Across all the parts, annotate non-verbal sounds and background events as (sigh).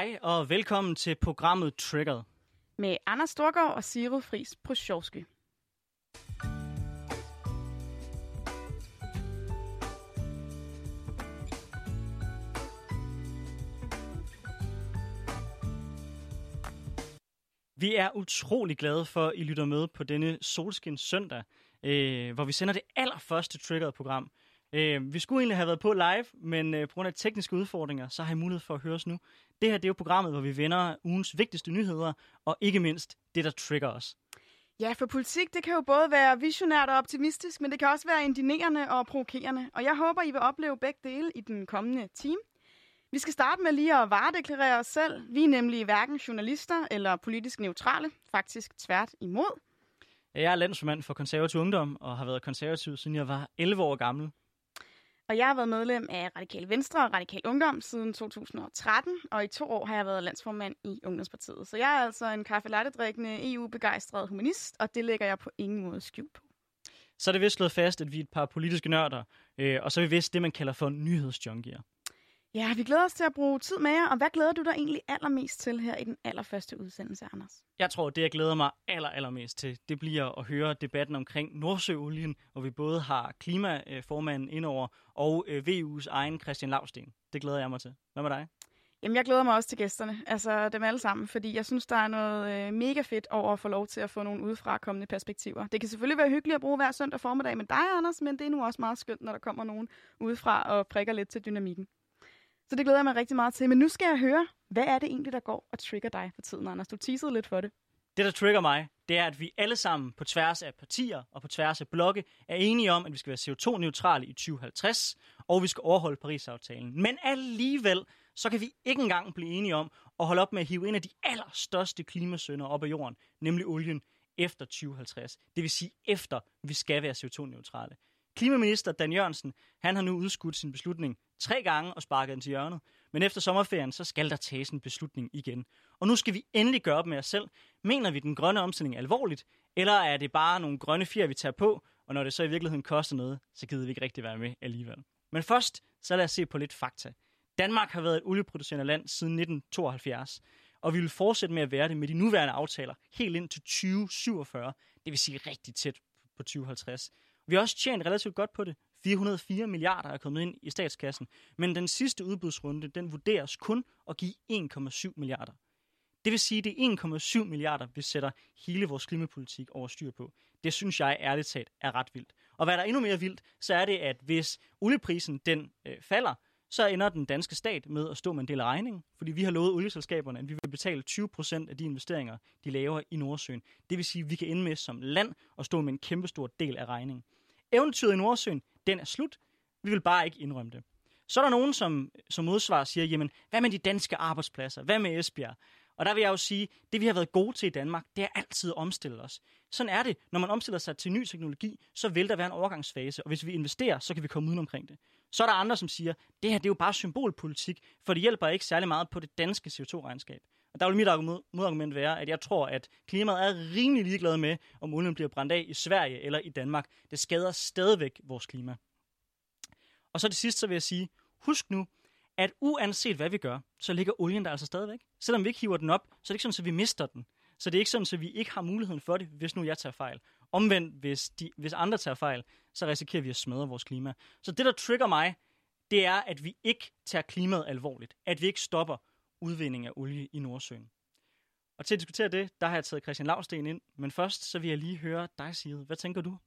Hej og velkommen til programmet Triggered. Med Anders Storgård og Sigrid Friis Prosjovsky. Vi er utrolig glade for, at I lytter med på denne solskins søndag, øh, hvor vi sender det allerførste Triggered-program. Øh, vi skulle egentlig have været på live, men øh, på grund af tekniske udfordringer, så har I mulighed for at høre os nu. Det her det er jo programmet, hvor vi vender ugens vigtigste nyheder, og ikke mindst det, der trigger os. Ja, for politik, det kan jo både være visionært og optimistisk, men det kan også være indinerende og provokerende. Og jeg håber, I vil opleve begge dele i den kommende time. Vi skal starte med lige at varedeklarere os selv. Vi er nemlig hverken journalister eller politisk neutrale, faktisk tvært imod. Jeg er landsformand for konservativ ungdom og har været konservativ, siden jeg var 11 år gammel. Og jeg har været medlem af Radikal Venstre og Radikal Ungdom siden 2013, og i to år har jeg været landsformand i Ungdomspartiet. Så jeg er altså en kaffe drikkende EU-begejstret humanist, og det lægger jeg på ingen måde skjult på. Så er det vist slået fast, at vi er et par politiske nørder, øh, og så er vi vist det, man kalder for nyhedsjunkier. Ja, vi glæder os til at bruge tid med jer, og hvad glæder du dig egentlig allermest til her i den allerførste udsendelse, Anders? Jeg tror, det jeg glæder mig aller, allermest til, det bliver at høre debatten omkring Nordsøolien, hvor vi både har klimaformanden indover og øh, VU's egen Christian Lavsten. Det glæder jeg mig til. Hvad med dig? Jamen, jeg glæder mig også til gæsterne, altså dem alle sammen, fordi jeg synes, der er noget øh, mega fedt over at få lov til at få nogle udefrakommende perspektiver. Det kan selvfølgelig være hyggeligt at bruge hver søndag formiddag med dig, Anders, men det er nu også meget skønt, når der kommer nogen udefra og prikker lidt til dynamikken. Så det glæder jeg mig rigtig meget til. Men nu skal jeg høre, hvad er det egentlig, der går og trigger dig for tiden, Anders? Du teasede lidt for det. Det, der trigger mig, det er, at vi alle sammen på tværs af partier og på tværs af blokke er enige om, at vi skal være CO2-neutrale i 2050, og vi skal overholde Paris-aftalen. Men alligevel, så kan vi ikke engang blive enige om at holde op med at hive en af de allerstørste klimasønder op af jorden, nemlig olien, efter 2050. Det vil sige, efter vi skal være CO2-neutrale. Klimaminister Dan Jørgensen, han har nu udskudt sin beslutning tre gange og sparket den til hjørnet. Men efter sommerferien, så skal der tages en beslutning igen. Og nu skal vi endelig gøre op med os selv. Mener vi den grønne omstilling alvorligt, eller er det bare nogle grønne fjer, vi tager på, og når det så i virkeligheden koster noget, så gider vi ikke rigtig være med alligevel. Men først, så lad os se på lidt fakta. Danmark har været et olieproducerende land siden 1972, og vi vil fortsætte med at være det med de nuværende aftaler helt ind til 2047, det vil sige rigtig tæt på 2050. Vi har også tjent relativt godt på det. 404 milliarder er kommet ind i statskassen, men den sidste udbudsrunde, den vurderes kun at give 1,7 milliarder. Det vil sige, at det er 1,7 milliarder, vi sætter hele vores klimapolitik over styr på. Det synes jeg ærligt talt er ret vildt. Og hvad der er endnu mere vildt, så er det, at hvis olieprisen den øh, falder, så ender den danske stat med at stå med en del af regningen, fordi vi har lovet olieselskaberne, at vi vil betale 20% af de investeringer, de laver i Nordsøen. Det vil sige, at vi kan ende med som land at stå med en kæmpestor del af regningen. Eventyret i Nordsøen, den er slut. Vi vil bare ikke indrømme det. Så er der nogen, som, som modsvar siger, jamen, hvad med de danske arbejdspladser? Hvad med Esbjerg? Og der vil jeg jo sige, det vi har været gode til i Danmark, det er altid at omstille os. Sådan er det. Når man omstiller sig til ny teknologi, så vil der være en overgangsfase, og hvis vi investerer, så kan vi komme uden omkring det. Så er der andre, som siger, det her det er jo bare symbolpolitik, for det hjælper ikke særlig meget på det danske CO2-regnskab. Og der vil mit modargument være, at jeg tror, at klimaet er rimelig ligeglad med, om olien bliver brændt af i Sverige eller i Danmark. Det skader stadigvæk vores klima. Og så det sidste, så vil jeg sige, husk nu, at uanset hvad vi gør, så ligger olien der altså stadigvæk. Selvom vi ikke hiver den op, så er det ikke sådan, at vi mister den. Så det er ikke sådan, at vi ikke har muligheden for det, hvis nu jeg tager fejl. Omvendt, hvis, de, hvis andre tager fejl, så risikerer vi at smadre vores klima. Så det, der trigger mig, det er, at vi ikke tager klimaet alvorligt. At vi ikke stopper udvinding af olie i Nordsøen. Og til at diskutere det, der har jeg taget Christian Lavsten ind. Men først, så vil jeg lige høre dig, sige, Hvad tænker du?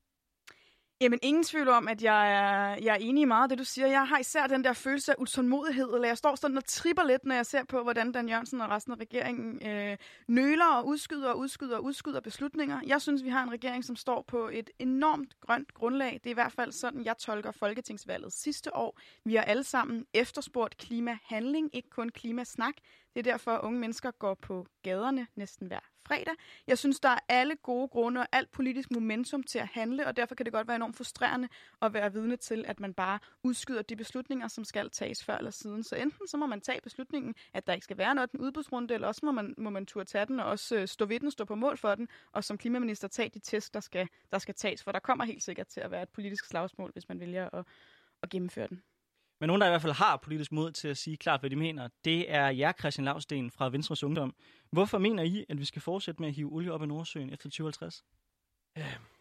Jamen, ingen tvivl om, at jeg er, jeg er enig i meget af det, du siger. Jeg har især den der følelse af utålmodighed, eller jeg står sådan og tripper lidt, når jeg ser på, hvordan Dan Jørgensen og resten af regeringen øh, nøler og udskyder og udskyder og udskyder beslutninger. Jeg synes, vi har en regering, som står på et enormt grønt grundlag. Det er i hvert fald sådan, jeg tolker folketingsvalget sidste år. Vi har alle sammen efterspurgt klimahandling, ikke kun klimasnak. Det er derfor, at unge mennesker går på gaderne næsten hver fredag. Jeg synes, der er alle gode grunde og alt politisk momentum til at handle, og derfor kan det godt være enormt frustrerende at være vidne til, at man bare udskyder de beslutninger, som skal tages før eller siden. Så enten så må man tage beslutningen, at der ikke skal være noget den udbudsrunde, eller også må man, må man turde tage den og også øh, stå ved den, stå på mål for den, og som klimaminister tage de test, der skal, der skal tages, for der kommer helt sikkert til at være et politisk slagsmål, hvis man vælger at, at gennemføre den. Men nogen, der i hvert fald har politisk mod til at sige klart, hvad de mener, det er jer, Christian Lavsten fra Venstres Ungdom. Hvorfor mener I, at vi skal fortsætte med at hive olie op i Nordsøen efter 2050?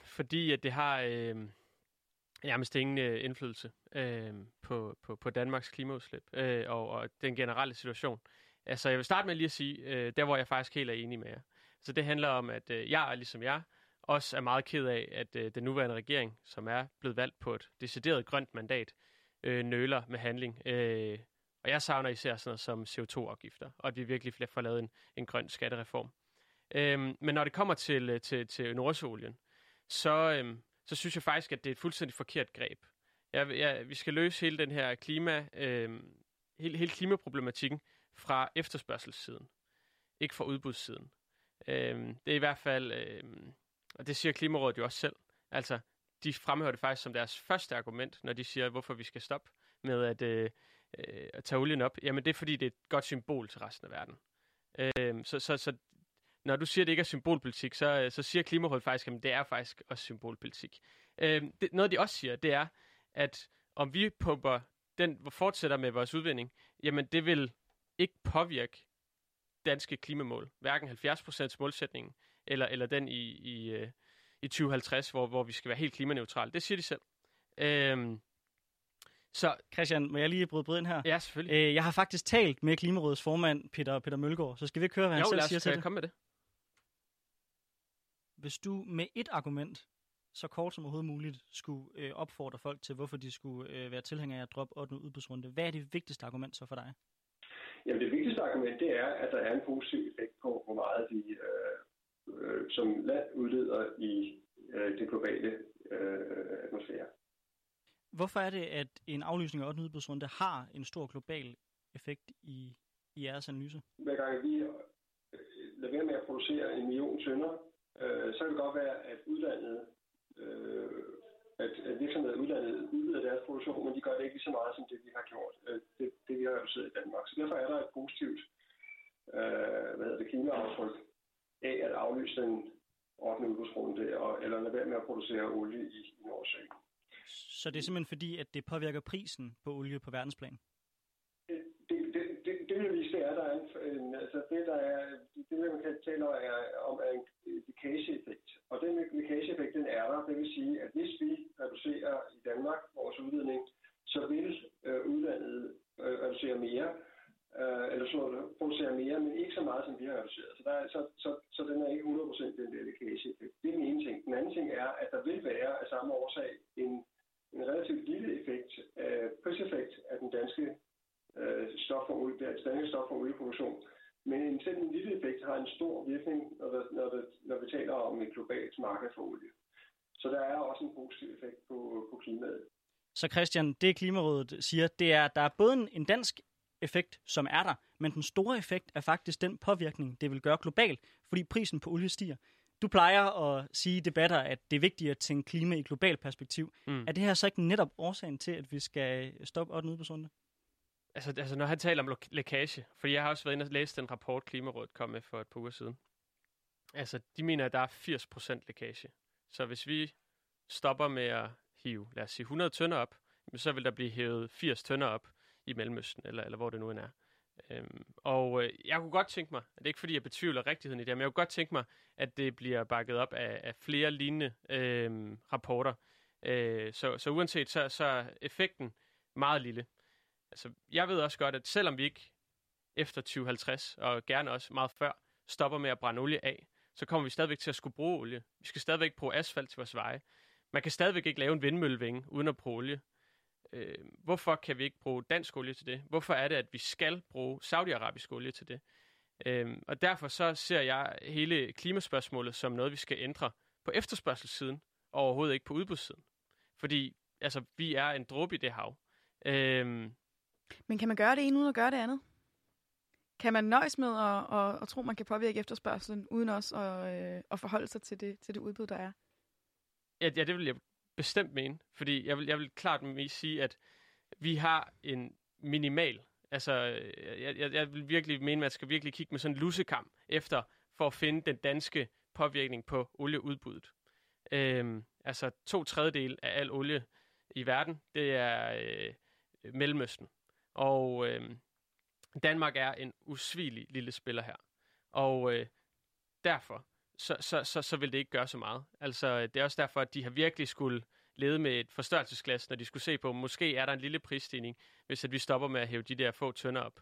Fordi at det har øh, nærmest ingen øh, indflydelse øh, på, på, på Danmarks klimaudslip øh, og, og den generelle situation. Altså, jeg vil starte med lige at sige, øh, der hvor jeg faktisk helt er enig med jer. Så det handler om, at øh, jeg, ligesom jeg, også er meget ked af, at øh, den nuværende regering, som er blevet valgt på et decideret grønt mandat, øh, nøler med handling. Øh, og jeg savner især sådan noget som CO2-afgifter, og at vi virkelig får lavet en, en grøn skattereform. Øh, men når det kommer til, øh, til, til Nordsjælien, så, øh, så synes jeg faktisk, at det er et fuldstændig forkert greb. Jeg, jeg, vi skal løse hele den her klima, øh, hele, hele klimaproblematikken fra efterspørgselssiden, ikke fra udbudssiden. Øh, det er i hvert fald, øh, og det siger Klimarådet jo også selv, altså de fremhæver det faktisk som deres første argument, når de siger, hvorfor vi skal stoppe med at, øh, øh, at tage olien op. Jamen det er fordi, det er et godt symbol til resten af verden. Øh, så, så, så når du siger, at det ikke er symbolpolitik, så, øh, så siger Klimarådet faktisk, at det er faktisk også symbolpolitik. Øh, det, noget de også siger, det er, at om vi pumper den fortsætter med vores udvinding, jamen det vil ikke påvirke danske klimamål. Hverken 70% målsætningen, eller, eller den i, i, øh, i 2050, hvor, hvor vi skal være helt klimaneutrale. Det siger de selv. Øhm, så Christian, må jeg lige bryde, bryde ind her? Ja, selvfølgelig. Øh, jeg har faktisk talt med Klimarådets formand, Peter, Peter Mølgaard, så skal vi ikke høre, hvad jo, han selv os, siger til det? komme med det. Hvis du med et argument, så kort som overhovedet muligt, skulle øh, opfordre folk til, hvorfor de skulle øh, være tilhængere af at droppe 8. udbudsrunde, hvad er det vigtigste argument så for dig? Jamen det vigtigste argument, det er, at der er en positiv effekt på, hvor meget vi øh, øh, som land udleder i øh, det globale øh, atmosfære. Hvorfor er det, at en aflysning af 8. udbudsrunde har en stor global effekt i, i jeres analyse? Hver gang vi øh, lader være med at producere en million tønder, øh, så kan det godt være, at udlandet, øh, at, at virksomheder udlandet udvider deres produktion, men de gør det ikke lige så meget som det, vi har gjort, øh, det, det vi har reduceret i Danmark. Så derfor er der et positivt øh, hvad hedder det, klimaaftryk af at aflyse den 8. udbudsrunde, og, eller lade være med at producere olie i, Nordsøen. Så det er simpelthen fordi, at det påvirker prisen på olie på verdensplan? Det, det, det, det, det vil vise, det er, der er en, en, altså det, der er, det, man kan tale er, om, er en lækageeffekt. Og den lækageeffekt, den er der. Det vil sige, at hvis vi reducerer i Danmark vores udledning, så vil øh, udlandet øh, reducere mere, øh, eller så producerer mere, men ikke så meget, som vi har reduceret. Så, der er, så, så, så den er ikke 100% den der lækage. Det er den ene ting. Den anden ting er, at der vil være af samme årsag en, en relativt lille effekt, øh, priseffekt af den danske øh, stof for olie, der, danske stof for olieproduktion. Men en selv en lille effekt har en stor virkning, når, der, når, der, når vi taler om et globalt marked for olie. Så der er også en positiv effekt på, på klimaet. Så Christian, det Klimarådet siger, det er, at der er både en dansk effekt, som er der, men den store effekt er faktisk den påvirkning, det vil gøre globalt, fordi prisen på olie stiger. Du plejer at sige i debatter, at det er vigtigt at tænke klima i globalt perspektiv. Mm. Er det her så ikke netop årsagen til, at vi skal stoppe 8. udbudsrunde? Altså, altså, når han taler om lækage, fordi jeg har også været inde og læst den rapport, Klimarådet kom med for et par uger siden. Altså, de mener, at der er 80% lækage. Så hvis vi stopper med at hive, lad os sige, 100 tønder op, så vil der blive hævet 80 tønder op i Mellemøsten, eller, eller hvor det nu end er. Øhm, og øh, jeg kunne godt tænke mig, det er ikke fordi jeg betvivler rigtigheden i det, men jeg kunne godt tænke mig, at det bliver bakket op af, af flere lignende øh, rapporter. Øh, så, så uanset, så, så er effekten meget lille. Altså, jeg ved også godt, at selvom vi ikke efter 2050, og gerne også meget før, stopper med at brænde olie af, så kommer vi stadigvæk til at skulle bruge olie. Vi skal stadigvæk bruge asfalt til vores veje. Man kan stadigvæk ikke lave en vindmøllevinge uden at bruge olie. Øh, hvorfor kan vi ikke bruge dansk olie til det? Hvorfor er det, at vi skal bruge saudiarabisk olie til det? Øh, og derfor så ser jeg hele klimaspørgsmålet som noget, vi skal ændre på efterspørgselssiden, og overhovedet ikke på udbudssiden. Fordi altså, vi er en dråbe i det hav. Øh, Men kan man gøre det ene uden at gøre det andet? Kan man nøjes med at, at, at tro, man kan påvirke efterspørgselen, uden også at, øh, at forholde sig til det, til det udbud, der er? Ja, ja, det vil jeg bestemt mene, fordi jeg vil, jeg vil klart mest sige, at vi har en minimal, altså øh, jeg, jeg, jeg vil virkelig mene, at man skal virkelig kigge med sådan en lusekam efter, for at finde den danske påvirkning på olieudbuddet. Øhm, altså to tredjedel af al olie i verden, det er øh, Mellemøsten. Og øh, Danmark er en usvigelig lille spiller her. Og øh, derfor, så, så, så, så vil det ikke gøre så meget. Altså, det er også derfor, at de har virkelig skulle lede med et forstørrelsesglas, når de skulle se på, måske er der en lille prisstigning, hvis at vi stopper med at hæve de der få tønder op.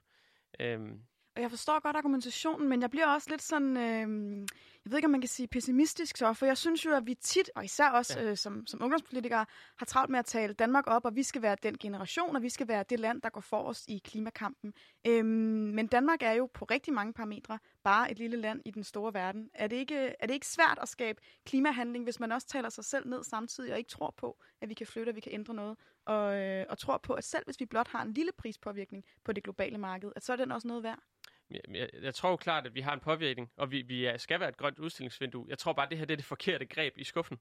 Øhm, og jeg forstår godt argumentationen, men jeg bliver også lidt sådan, øh, jeg ved ikke, om man kan sige pessimistisk så, for jeg synes jo, at vi tit, og især også ja. øh, som, som ungdomspolitikere, har travlt med at tale Danmark op, og vi skal være den generation, og vi skal være det land, der går forrest i klimakampen. Øh, men Danmark er jo på rigtig mange parametre bare et lille land i den store verden. Er det, ikke, er det ikke svært at skabe klimahandling, hvis man også taler sig selv ned samtidig, og ikke tror på, at vi kan flytte, at vi kan ændre noget, og, øh, og tror på, at selv hvis vi blot har en lille prispåvirkning på det globale marked, at så er den også noget værd? Jeg, jeg tror jo klart, at vi har en påvirkning, og vi, vi skal være et grønt udstillingsvindue. Jeg tror bare, at det her det er det forkerte greb i skuffen.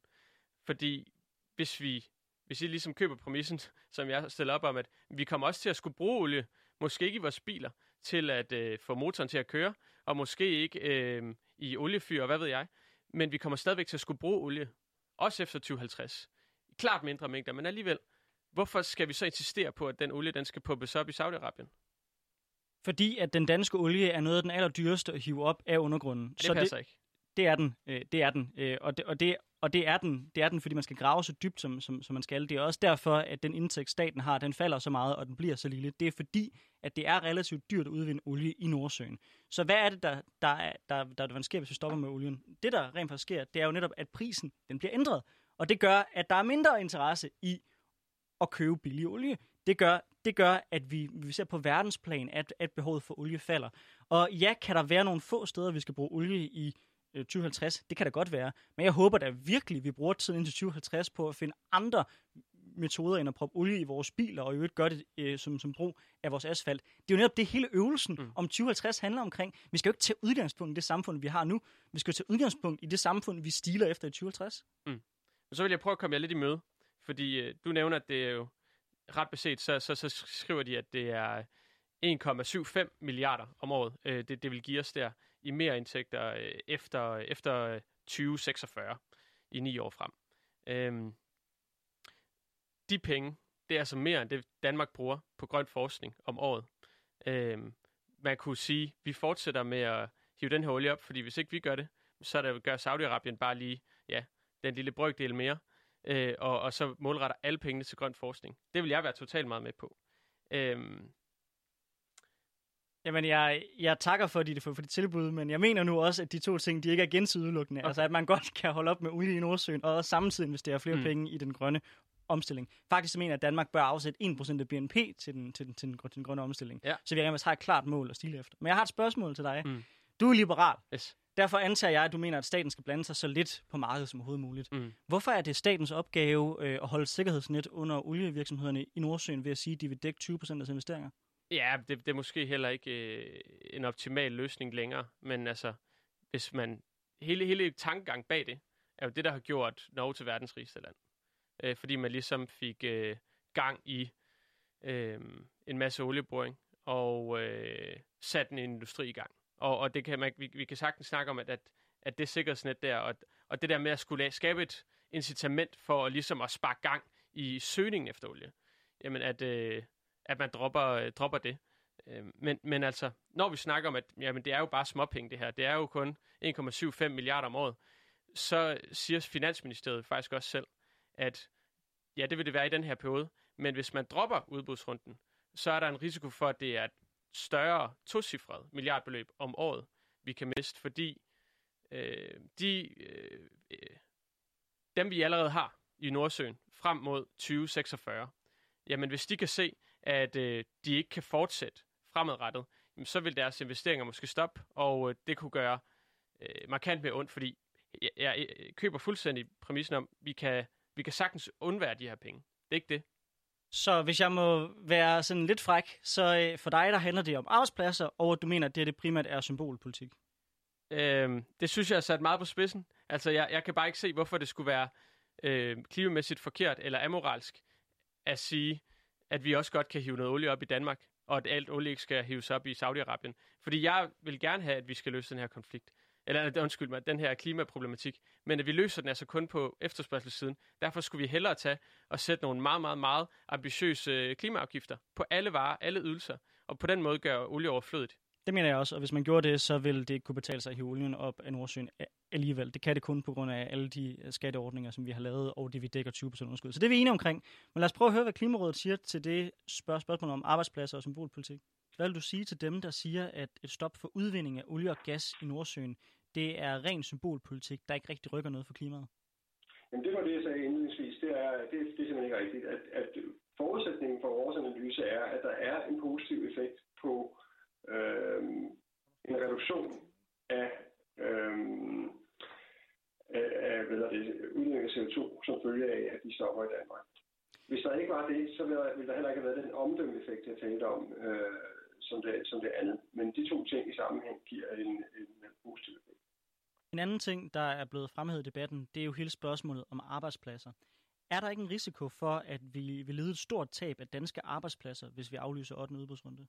Fordi hvis vi hvis I ligesom køber præmissen, (laughs) som jeg stiller op om, at vi kommer også til at skulle bruge olie, måske ikke i vores biler, til at øh, få motoren til at køre, og måske ikke øh, i oliefyr, og hvad ved jeg, men vi kommer stadigvæk til at skulle bruge olie, også efter 2050. Klart mindre mængder, men alligevel, hvorfor skal vi så insistere på, at den olie, den skal pumpes op i Saudi-Arabien? Fordi at den danske olie er noget af den allerdyreste at hive op af undergrunden. Det så passer det, ikke. Det er den. Øh, det er den. Øh, og, det, og, det, og det er den, det er den, fordi man skal grave så dybt, som, som, som man skal. Det er også derfor, at den indtægt, staten har, den falder så meget, og den bliver så lille. Det er fordi, at det er relativt dyrt at udvinde olie i Nordsøen. Så hvad er det, der, der, er, der, der, der sker, hvis vi stopper med olien? Det, der rent faktisk sker, det er jo netop, at prisen den bliver ændret. Og det gør, at der er mindre interesse i at købe billig olie. Det gør, det gør at vi, vi ser på verdensplan, at, at behovet for olie falder. Og ja, kan der være nogle få steder, vi skal bruge olie i 2050? Det kan da godt være. Men jeg håber da virkelig, vi bruger tiden indtil 2050 på at finde andre metoder end at proppe olie i vores biler, og i øvrigt gøre det øh, som, som brug af vores asfalt. Det er jo netop det hele øvelsen mm. om 2050 handler omkring. Vi skal jo ikke tage udgangspunkt i det samfund, vi har nu. Vi skal jo tage udgangspunkt i det samfund, vi stiler efter i 2050. Mm. Så vil jeg prøve at komme jer lidt i møde. Fordi øh, du nævner, at det er jo ret beset, så, så, så skriver de, at det er 1,75 milliarder om året, øh, det, det vil give os der i mere indtægter øh, efter, efter øh, 2046 i ni år frem. Øhm, de penge, det er altså mere end det, Danmark bruger på grøn forskning om året. Øhm, man kunne sige, at vi fortsætter med at hive den her olie op, fordi hvis ikke vi gør det, så er det, gør Saudi-Arabien bare lige ja, den lille brøkdel mere øh, og, og så målretter alle pengene til grøn forskning. Det vil jeg være totalt meget med på. Øhm. Jamen, jeg, jeg takker for dit, for, for dit tilbud, men jeg mener nu også, at de to ting, de ikke er gensidigt udelukkende. Okay. Altså, at man godt (laughs) kan holde op med olie i Nordsøen, og samtidig investere flere mm. penge i den grønne omstilling. Faktisk mener jeg, at Danmark bør afsætte 1% af BNP til den, til den, til den, til den grønne omstilling. Ja. Så vi har et klart mål at stille efter. Men jeg har et spørgsmål til dig. Mm. Du er liberal. Yes. Derfor antager jeg, at du mener, at staten skal blande sig så lidt på markedet som overhovedet muligt. Mm. Hvorfor er det statens opgave øh, at holde sikkerhedsnet under olievirksomhederne i Nordsøen ved at sige, at de vil dække 20% af deres investeringer? Ja, det, det er måske heller ikke øh, en optimal løsning længere, men altså, hvis man... Hele, hele tankegang bag det, er jo det, der har gjort Norge til verdens rigeste land. Øh, fordi man ligesom fik øh, gang i øh, en masse olieboring og øh, satte en industri i gang. Og, og det kan man, vi, vi kan sagtens snakke om, at, at, at det sikkerhedsnet der, og, og det der med at skulle skabe et incitament for at, ligesom at sparke gang i søgningen efter olie, jamen at, øh, at man dropper, øh, dropper det. Øh, men, men altså, når vi snakker om, at jamen, det er jo bare småpenge det her, det er jo kun 1,75 milliarder om året, så siger Finansministeriet faktisk også selv, at ja, det vil det være i den her periode, men hvis man dropper udbudsrunden, så er der en risiko for, at det er større tocifret milliardbeløb om året, vi kan miste, fordi øh, de, øh, øh dem vi allerede har i Nordsøen frem mod 2046, jamen hvis de kan se, at øh, de ikke kan fortsætte fremadrettet, jamen, så vil deres investeringer måske stoppe, og øh, det kunne gøre øh, markant mere ondt, fordi jeg, jeg, jeg køber fuldstændig præmissen om, vi kan, vi kan sagtens undvære de her penge. Det er ikke det. Så hvis jeg må være sådan lidt fræk, så øh, for dig, der handler det om arbejdspladser, og du mener, at det, det primært er symbolpolitik. Øhm, det synes jeg er sat meget på spidsen. Altså, jeg, jeg kan bare ikke se, hvorfor det skulle være øh, klimamæssigt forkert eller amoralsk at sige, at vi også godt kan hive noget olie op i Danmark, og at alt olie ikke skal hives op i Saudi-Arabien. Fordi jeg vil gerne have, at vi skal løse den her konflikt eller øh, undskyld mig, den her klimaproblematik, men at vi løser den altså kun på efterspørgselssiden. Derfor skulle vi hellere tage og sætte nogle meget, meget, meget ambitiøse øh, klimaafgifter på alle varer, alle ydelser, og på den måde gøre olie overflødigt. Det mener jeg også, og hvis man gjorde det, så ville det ikke kunne betale sig at hive olien op af Nordsøen alligevel. Det kan det kun på grund af alle de øh, skatteordninger, som vi har lavet, og det vi dækker 20% underskud. Så det er vi enige omkring. Men lad os prøve at høre, hvad Klimarådet siger til det spørg- spørgsmål om arbejdspladser og symbolpolitik. Hvad vil du sige til dem, der siger, at et stop for udvinding af olie og gas i Nordsøen, det er ren symbolpolitik, der ikke rigtig rykker noget for klimaet? Jamen det var det, jeg sagde indledningsvis. Det er, det, det er simpelthen ikke rigtigt. At, at forudsætningen for vores analyse er, at der er en positiv effekt på øh, en reduktion af, øh, af hvad det, udledning af CO2 som følge af, at de stopper i Danmark. Hvis der ikke var det, så ville der, ville der heller ikke have været den omdømme effekt, jeg talte om, øh, som, det, som det andet. Men de to ting i sammenhæng giver en, en positiv effekt. En anden ting, der er blevet fremhævet i debatten, det er jo hele spørgsmålet om arbejdspladser. Er der ikke en risiko for, at vi vil lide et stort tab af danske arbejdspladser, hvis vi aflyser 8. udbudsrunde?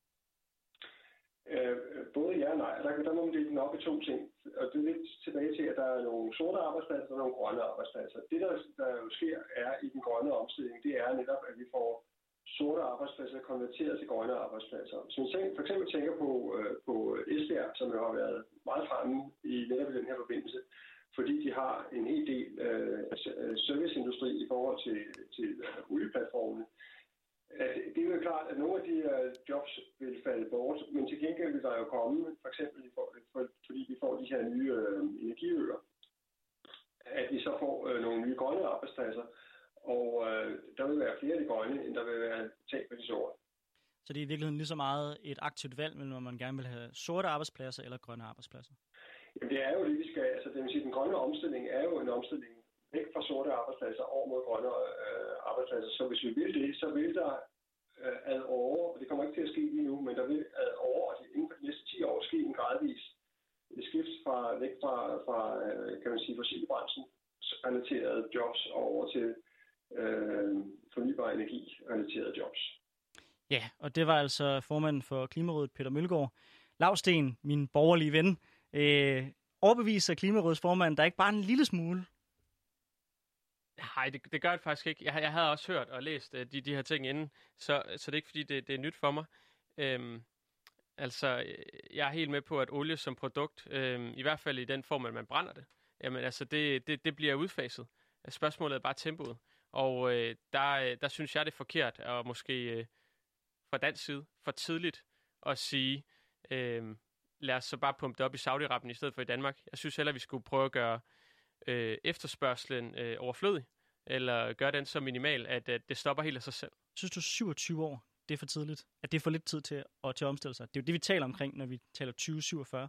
Øh, både ja og nej. Der, der må man dele den op i to ting. Og det er lidt tilbage til, at der er nogle sorte arbejdspladser og nogle grønne arbejdspladser. Det, der, der jo sker, er i den grønne omstilling, det er netop, at vi får sorte arbejdspladser konverteret til grønne arbejdspladser. Hvis man for eksempel tænker på, øh, på Esbjerg, som jo har været meget fremme i netop i den her forbindelse, fordi de har en hel del øh, serviceindustri i forhold til, til øh, olieplatformene, at det er jo klart, at nogle af de uh, jobs vil falde bort, men til gengæld vil der jo komme, for eksempel for, for, fordi vi får de her nye øh, energiøer, at vi så får øh, nogle nye grønne arbejdspladser, og øh, der vil være flere af de grønne, end der vil være tab på de sorte. Så det er i virkeligheden lige så meget et aktivt valg, mellem om man gerne vil have sorte arbejdspladser eller grønne arbejdspladser? Jamen, det er jo det, vi skal. Altså, det vil sige, den grønne omstilling er jo en omstilling væk fra sorte arbejdspladser over mod grønne øh, arbejdspladser. Så hvis vi vil det, så vil der øh, ad over, og det kommer ikke til at ske lige nu, men der vil ad over, inden for de næste 10 år, ske en gradvis skift fra, væk fra, fra øh, kan man sige, fossilbranchen relaterede jobs over til øh, fornybar energi-relaterede jobs. Ja, og det var altså formanden for Klimarådet, Peter Mølgaard. Lavsten, min borgerlige ven, øh, overbeviser Klimarådets formand, der er ikke bare en lille smule Nej, det, det gør det faktisk ikke. Jeg, jeg havde også hørt og læst uh, de, de her ting inden, så, så det er ikke fordi, det, det er nyt for mig. Øhm, altså, jeg er helt med på, at olie som produkt, øhm, i hvert fald i den form, at man brænder det, jamen altså, det, det, det bliver udfaset. Spørgsmålet er bare tempoet. Og øh, der, øh, der synes jeg, det er forkert, og måske øh, fra dansk side for tidligt at sige, øh, lad os så bare pumpe det op i Saudi-Arabien i stedet for i Danmark. Jeg synes heller, vi skulle prøve at gøre øh, efterspørgselen øh, overflødig, eller gøre den så minimal, at at det stopper helt af sig selv. Synes du 27 år, det er for tidligt? At det er for lidt tid til at, til at omstille sig? Det er jo det, vi taler omkring, når vi taler 2047.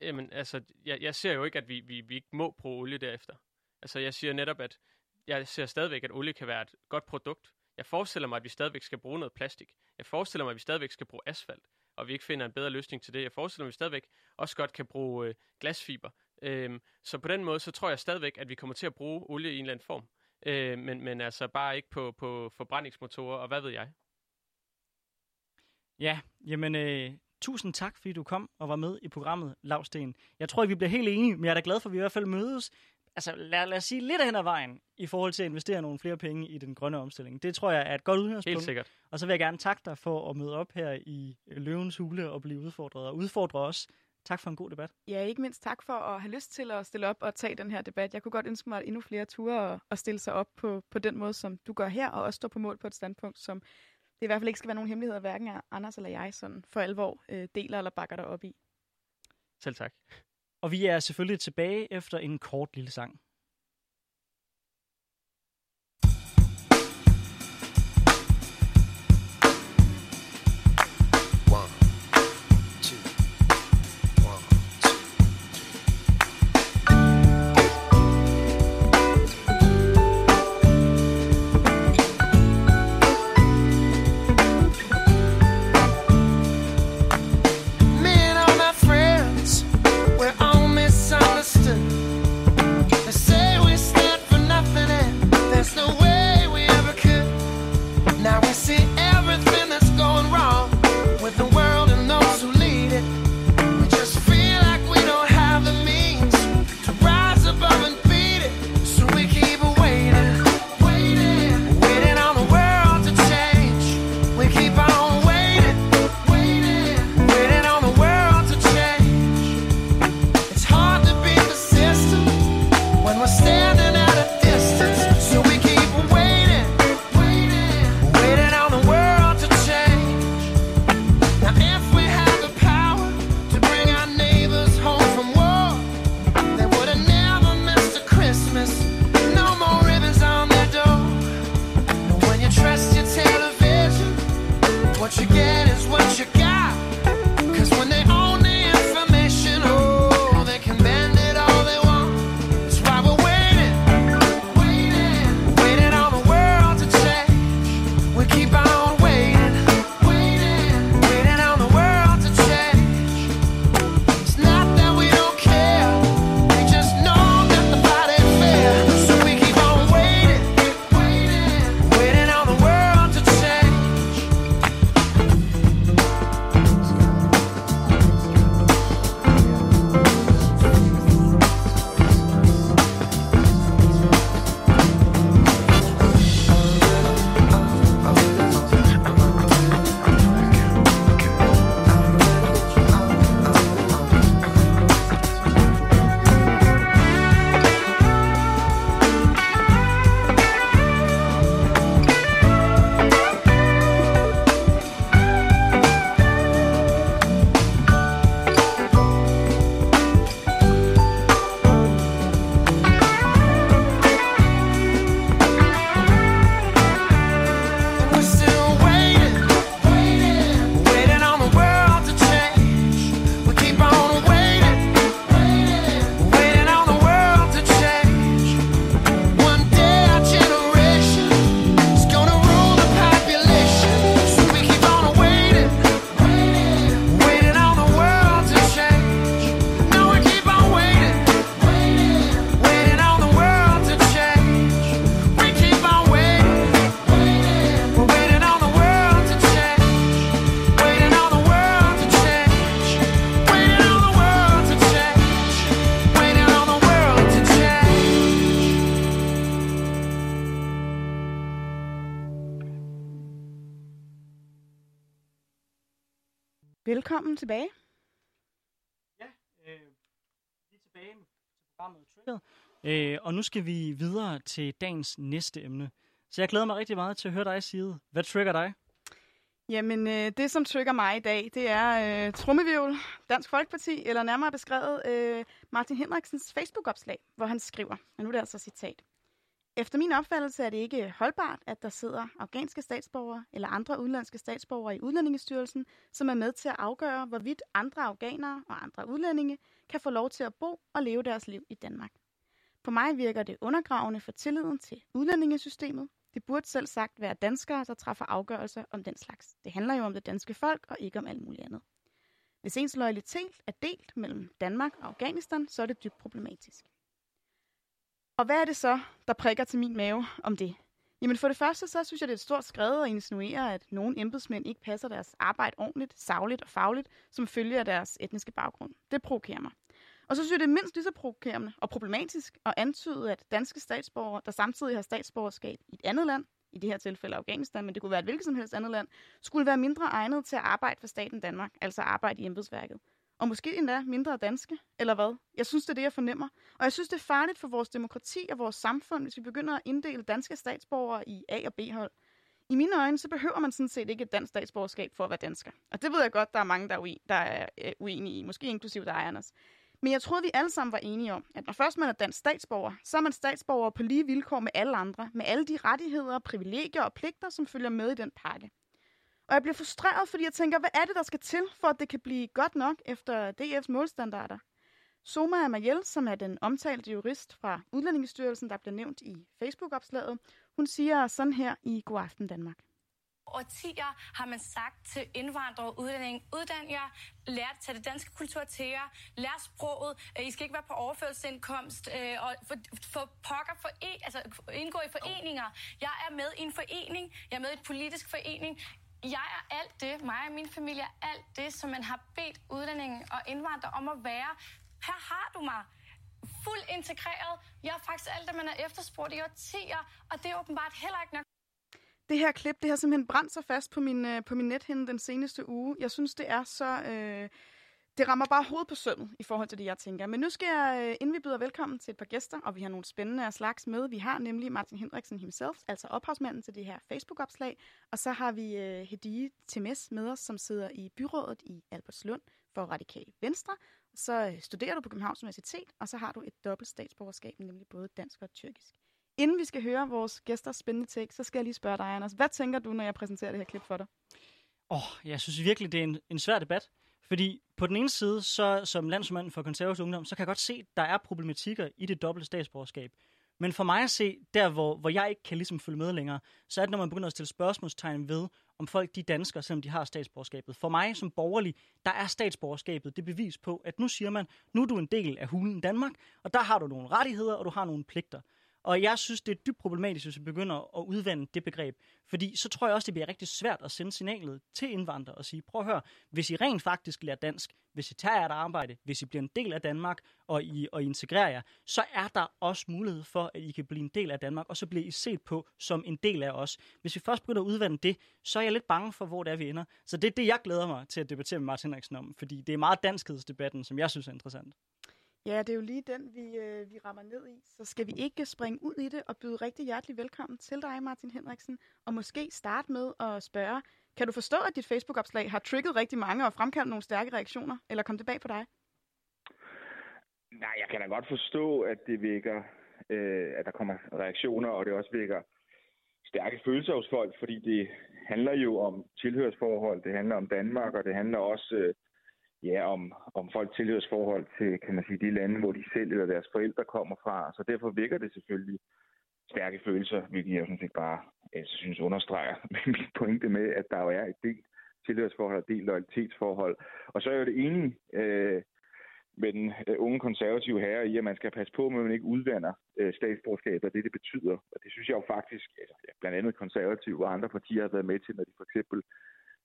Jamen, altså, jeg, jeg ser jo ikke, at vi, vi, vi ikke må bruge olie derefter. Altså, jeg siger netop, at jeg ser stadigvæk, at olie kan være et godt produkt. Jeg forestiller mig, at vi stadigvæk skal bruge noget plastik. Jeg forestiller mig, at vi stadigvæk skal bruge asfalt, og vi ikke finder en bedre løsning til det. Jeg forestiller mig, at vi stadigvæk også godt kan bruge øh, glasfiber. Øhm, så på den måde, så tror jeg stadigvæk, at vi kommer til at bruge olie i en eller anden form. Øh, men, men altså bare ikke på, på forbrændingsmotorer, og hvad ved jeg. Ja, jamen øh, tusind tak, fordi du kom og var med i programmet Lavsten. Jeg tror ikke, vi bliver helt enige, men jeg er da glad for, at vi i hvert fald mødes altså lad, lad os sige, lidt hen ad vejen i forhold til at investere nogle flere penge i den grønne omstilling. Det tror jeg er et godt udgangspunkt. Helt sikkert. Og så vil jeg gerne takke dig for at møde op her i Løvens Hule og blive udfordret og udfordre os. Tak for en god debat. Ja, ikke mindst tak for at have lyst til at stille op og tage den her debat. Jeg kunne godt ønske mig, at endnu flere ture og stille sig op på, på den måde, som du gør her, og også stå på mål på et standpunkt, som det i hvert fald ikke skal være nogen hemmeligheder, hverken af Anders eller jeg sådan for alvor øh, deler eller bakker dig op i. Selv tak. Og vi er selvfølgelig tilbage efter en kort lille sang. Velkommen tilbage. Ja, øh, vi er tilbage med programmet Triggered. Øh, og nu skal vi videre til dagens næste emne. Så jeg glæder mig rigtig meget til at høre dig sige, hvad trigger dig? Jamen, øh, det som trigger mig i dag, det er øh, Trummevivl, Dansk Folkeparti, eller nærmere beskrevet øh, Martin Henriksens Facebook-opslag, hvor han skriver, og nu er det altså citat. Efter min opfattelse er det ikke holdbart, at der sidder afghanske statsborgere eller andre udenlandske statsborgere i Udlændingestyrelsen, som er med til at afgøre, hvorvidt andre afghanere og andre udlændinge kan få lov til at bo og leve deres liv i Danmark. For mig virker det undergravende for tilliden til udlændingesystemet. Det burde selv sagt være danskere, der træffer afgørelser om den slags. Det handler jo om det danske folk og ikke om alt muligt andet. Hvis ens loyalitet er delt mellem Danmark og Afghanistan, så er det dybt problematisk. Og hvad er det så, der prikker til min mave om det? Jamen for det første, så synes jeg, det er et stort skred at insinuere, at nogle embedsmænd ikke passer deres arbejde ordentligt, savligt og fagligt, som følger deres etniske baggrund. Det provokerer mig. Og så synes jeg, det er mindst lige så provokerende og problematisk at antyde, at danske statsborgere, der samtidig har statsborgerskab i et andet land, i det her tilfælde Afghanistan, men det kunne være et hvilket som helst andet land, skulle være mindre egnet til at arbejde for staten Danmark, altså arbejde i embedsværket. Og måske endda mindre danske, eller hvad? Jeg synes, det er det, jeg fornemmer. Og jeg synes, det er farligt for vores demokrati og vores samfund, hvis vi begynder at inddele danske statsborgere i A- og B-hold. I mine øjne, så behøver man sådan set ikke et dansk statsborgerskab for at være dansker. Og det ved jeg godt, der er mange, der er, uen- der er øh, uenige i, måske inklusive dig, Anders. Men jeg troede, vi alle sammen var enige om, at når først man er dansk statsborger, så er man statsborger på lige vilkår med alle andre, med alle de rettigheder, privilegier og pligter, som følger med i den pakke. Og jeg bliver frustreret, fordi jeg tænker, hvad er det, der skal til, for at det kan blive godt nok efter DF's målstandarder? Soma Amayel, som er den omtalte jurist fra Udlændingestyrelsen, der bliver nævnt i Facebook-opslaget, hun siger sådan her i God Aften Danmark. årtier har man sagt til indvandrere og udlændinge, uddan jer, lær at tage det danske kultur til jer, lær sproget, øh, I skal ikke være på overførselsindkomst, øh, og for, for pokker for e, altså indgå i foreninger. Jeg er med i en forening, jeg er med i en politisk forening. Jeg er alt det, mig og min familie er alt det, som man har bedt udlændinge og indvandrere om at være. Her har du mig fuldt integreret. Jeg er faktisk alt det, man har efterspurgt i årtier, og det er åbenbart heller ikke nok. Det her klip, det har simpelthen brændt sig fast på min, øh, på min nethinde den seneste uge. Jeg synes, det er så... Øh, det rammer bare hovedet på sømmet i forhold til det, jeg tænker. Men nu skal jeg, øh, inden vi byder velkommen til et par gæster, og vi har nogle spændende slags med. Vi har nemlig Martin Hendriksen himself, altså ophavsmanden til det her Facebook-opslag. Og så har vi øh, Hedie Temes med os, som sidder i byrådet i Albertslund for Radikal Venstre. Så øh, studerer du på Københavns Universitet, og så har du et dobbelt statsborgerskab, nemlig både dansk og tyrkisk. Inden vi skal høre vores gæsters spændende take, så skal jeg lige spørge dig, Anders. Hvad tænker du, når jeg præsenterer det her klip for dig? Åh, oh, jeg synes virkelig, det er en, en svær debat. Fordi på den ene side, så som landsmand for konservativ ungdom, så kan jeg godt se, at der er problematikker i det dobbelte statsborgerskab. Men for mig at se, der hvor, hvor jeg ikke kan ligesom følge med længere, så er det, når man begynder at stille spørgsmålstegn ved, om folk de er danskere, selvom de har statsborgerskabet. For mig som borgerlig, der er statsborgerskabet det bevis på, at nu siger man, nu er du en del af hulen Danmark, og der har du nogle rettigheder, og du har nogle pligter. Og jeg synes, det er dybt problematisk, hvis vi begynder at udvande det begreb. Fordi så tror jeg også, det bliver rigtig svært at sende signalet til indvandrere og sige, prøv at høre, hvis I rent faktisk lærer dansk, hvis I tager et arbejde, hvis I bliver en del af Danmark, og I, og I integrerer jer, så er der også mulighed for, at I kan blive en del af Danmark, og så bliver I set på som en del af os. Hvis vi først begynder at udvande det, så er jeg lidt bange for, hvor det er, vi ender. Så det er det, jeg glæder mig til at debattere med Martin Henriksen om, fordi det er meget danskhedsdebatten, som jeg synes er interessant. Ja, det er jo lige den, vi, øh, vi rammer ned i. Så skal vi ikke springe ud i det og byde rigtig hjertelig velkommen til dig, Martin Henriksen. Og måske starte med at spørge, kan du forstå, at dit Facebook-opslag har trigget rigtig mange og fremkaldt nogle stærke reaktioner? Eller kom det bag på dig? Nej, jeg kan da godt forstå, at det vækker, øh, at der kommer reaktioner, og det også vækker stærke følelser hos folk, fordi det handler jo om tilhørsforhold, det handler om Danmark, og det handler også øh, ja, om, om folk tilhørsforhold til, kan man sige, de lande, hvor de selv eller deres forældre kommer fra. Så derfor vækker det selvfølgelig stærke følelser, hvilket jeg sådan set bare jeg synes understreger (laughs) min pointe med, at der jo er et delt tilhørsforhold og delt loyalitetsforhold. Og så er jeg jo det enige øh, med den øh, unge konservative herre i, at man skal passe på, at man ikke udvander øh, statsborgerskab og det, det betyder. Og det synes jeg jo faktisk, altså, ja, blandt andet konservative og andre partier har været med til, når de for eksempel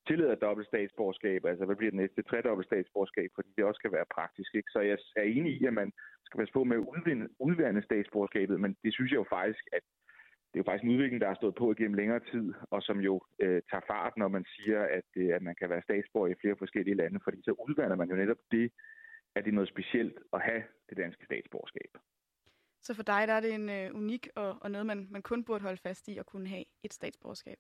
tillader dobbelt statsborgerskab, altså hvad bliver det næste tredobbelt statsborgerskab, fordi det også kan være praktisk. Ikke? Så jeg er enig i, at man skal passe på med at udvinde, udvande statsborgerskabet, men det synes jeg jo faktisk, at det er jo faktisk en udvikling, der har stået på igennem længere tid, og som jo øh, tager fart, når man siger, at, øh, at man kan være statsborger i flere forskellige lande, fordi så udvander man jo netop det, at det er noget specielt at have det danske statsborgerskab. Så for dig der er det en øh, unik og, og noget, man, man kun burde holde fast i at kunne have et statsborgerskab?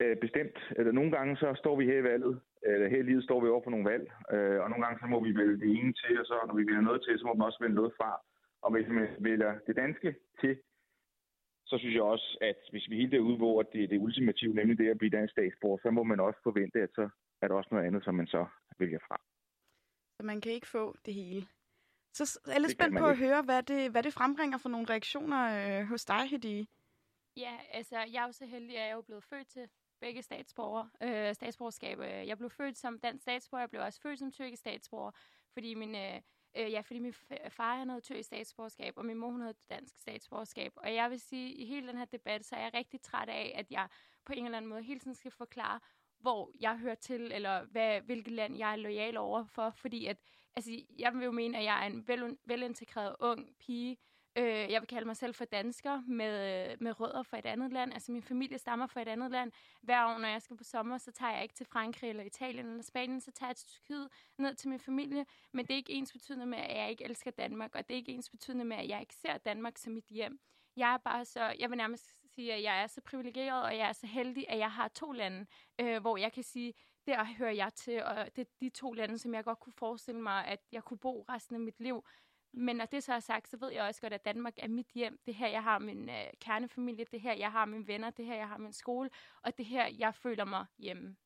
Øh, bestemt. Eller nogle gange så står vi her i valget, eller her i livet står vi over for nogle valg, øh, og nogle gange så må vi vælge det ene til, og så når vi vælger noget til, så må vi også vælge noget fra. Og hvis man vælger det danske til, så synes jeg også, at hvis vi helt er ude, hvor det er det ultimative, nemlig det at blive dansk statsborger, så må man også forvente, at så er der også noget andet, som man så vælger fra. Så man kan ikke få det hele. Så er lidt spændt på at høre, hvad det, hvad det frembringer for nogle reaktioner øh, hos dig, Hedi. Ja, altså jeg er jo så heldig, at jeg er jo blevet født til begge statsborger, øh, statsborgerskab. Øh, jeg blev født som dansk statsborger, jeg blev også født som tyrkisk statsborger, fordi min, øh, øh, ja, fordi min far han havde tyrkisk statsborgerskab, og min mor hun havde dansk statsborgerskab. Og jeg vil sige, at i hele den her debat, så er jeg rigtig træt af, at jeg på en eller anden måde hele tiden skal forklare, hvor jeg hører til, eller hvad, hvilket land jeg er lojal over for. Fordi at, altså, jeg vil jo mene, at jeg er en vel, velintegreret ung pige, Øh, jeg vil kalde mig selv for dansker med, øh, med rødder fra et andet land. Altså min familie stammer fra et andet land. Hver år, når jeg skal på sommer, så tager jeg ikke til Frankrig eller Italien eller Spanien, så tager jeg til Tyrkiet ned til min familie. Men det er ikke ens betydende med, at jeg ikke elsker Danmark, og det er ikke ens betydende med, at jeg ikke ser Danmark som mit hjem. Jeg er bare så, jeg vil nærmest sige, at jeg er så privilegeret, og jeg er så heldig, at jeg har to lande, øh, hvor jeg kan sige, der hører jeg til, og det er de to lande, som jeg godt kunne forestille mig, at jeg kunne bo resten af mit liv. Men når det så er sagt, så ved jeg også godt, at Danmark er mit hjem. Det her, jeg har min øh, kernefamilie. Det her, jeg har mine venner. Det her, jeg har min skole. Og det her, jeg føler mig hjemme.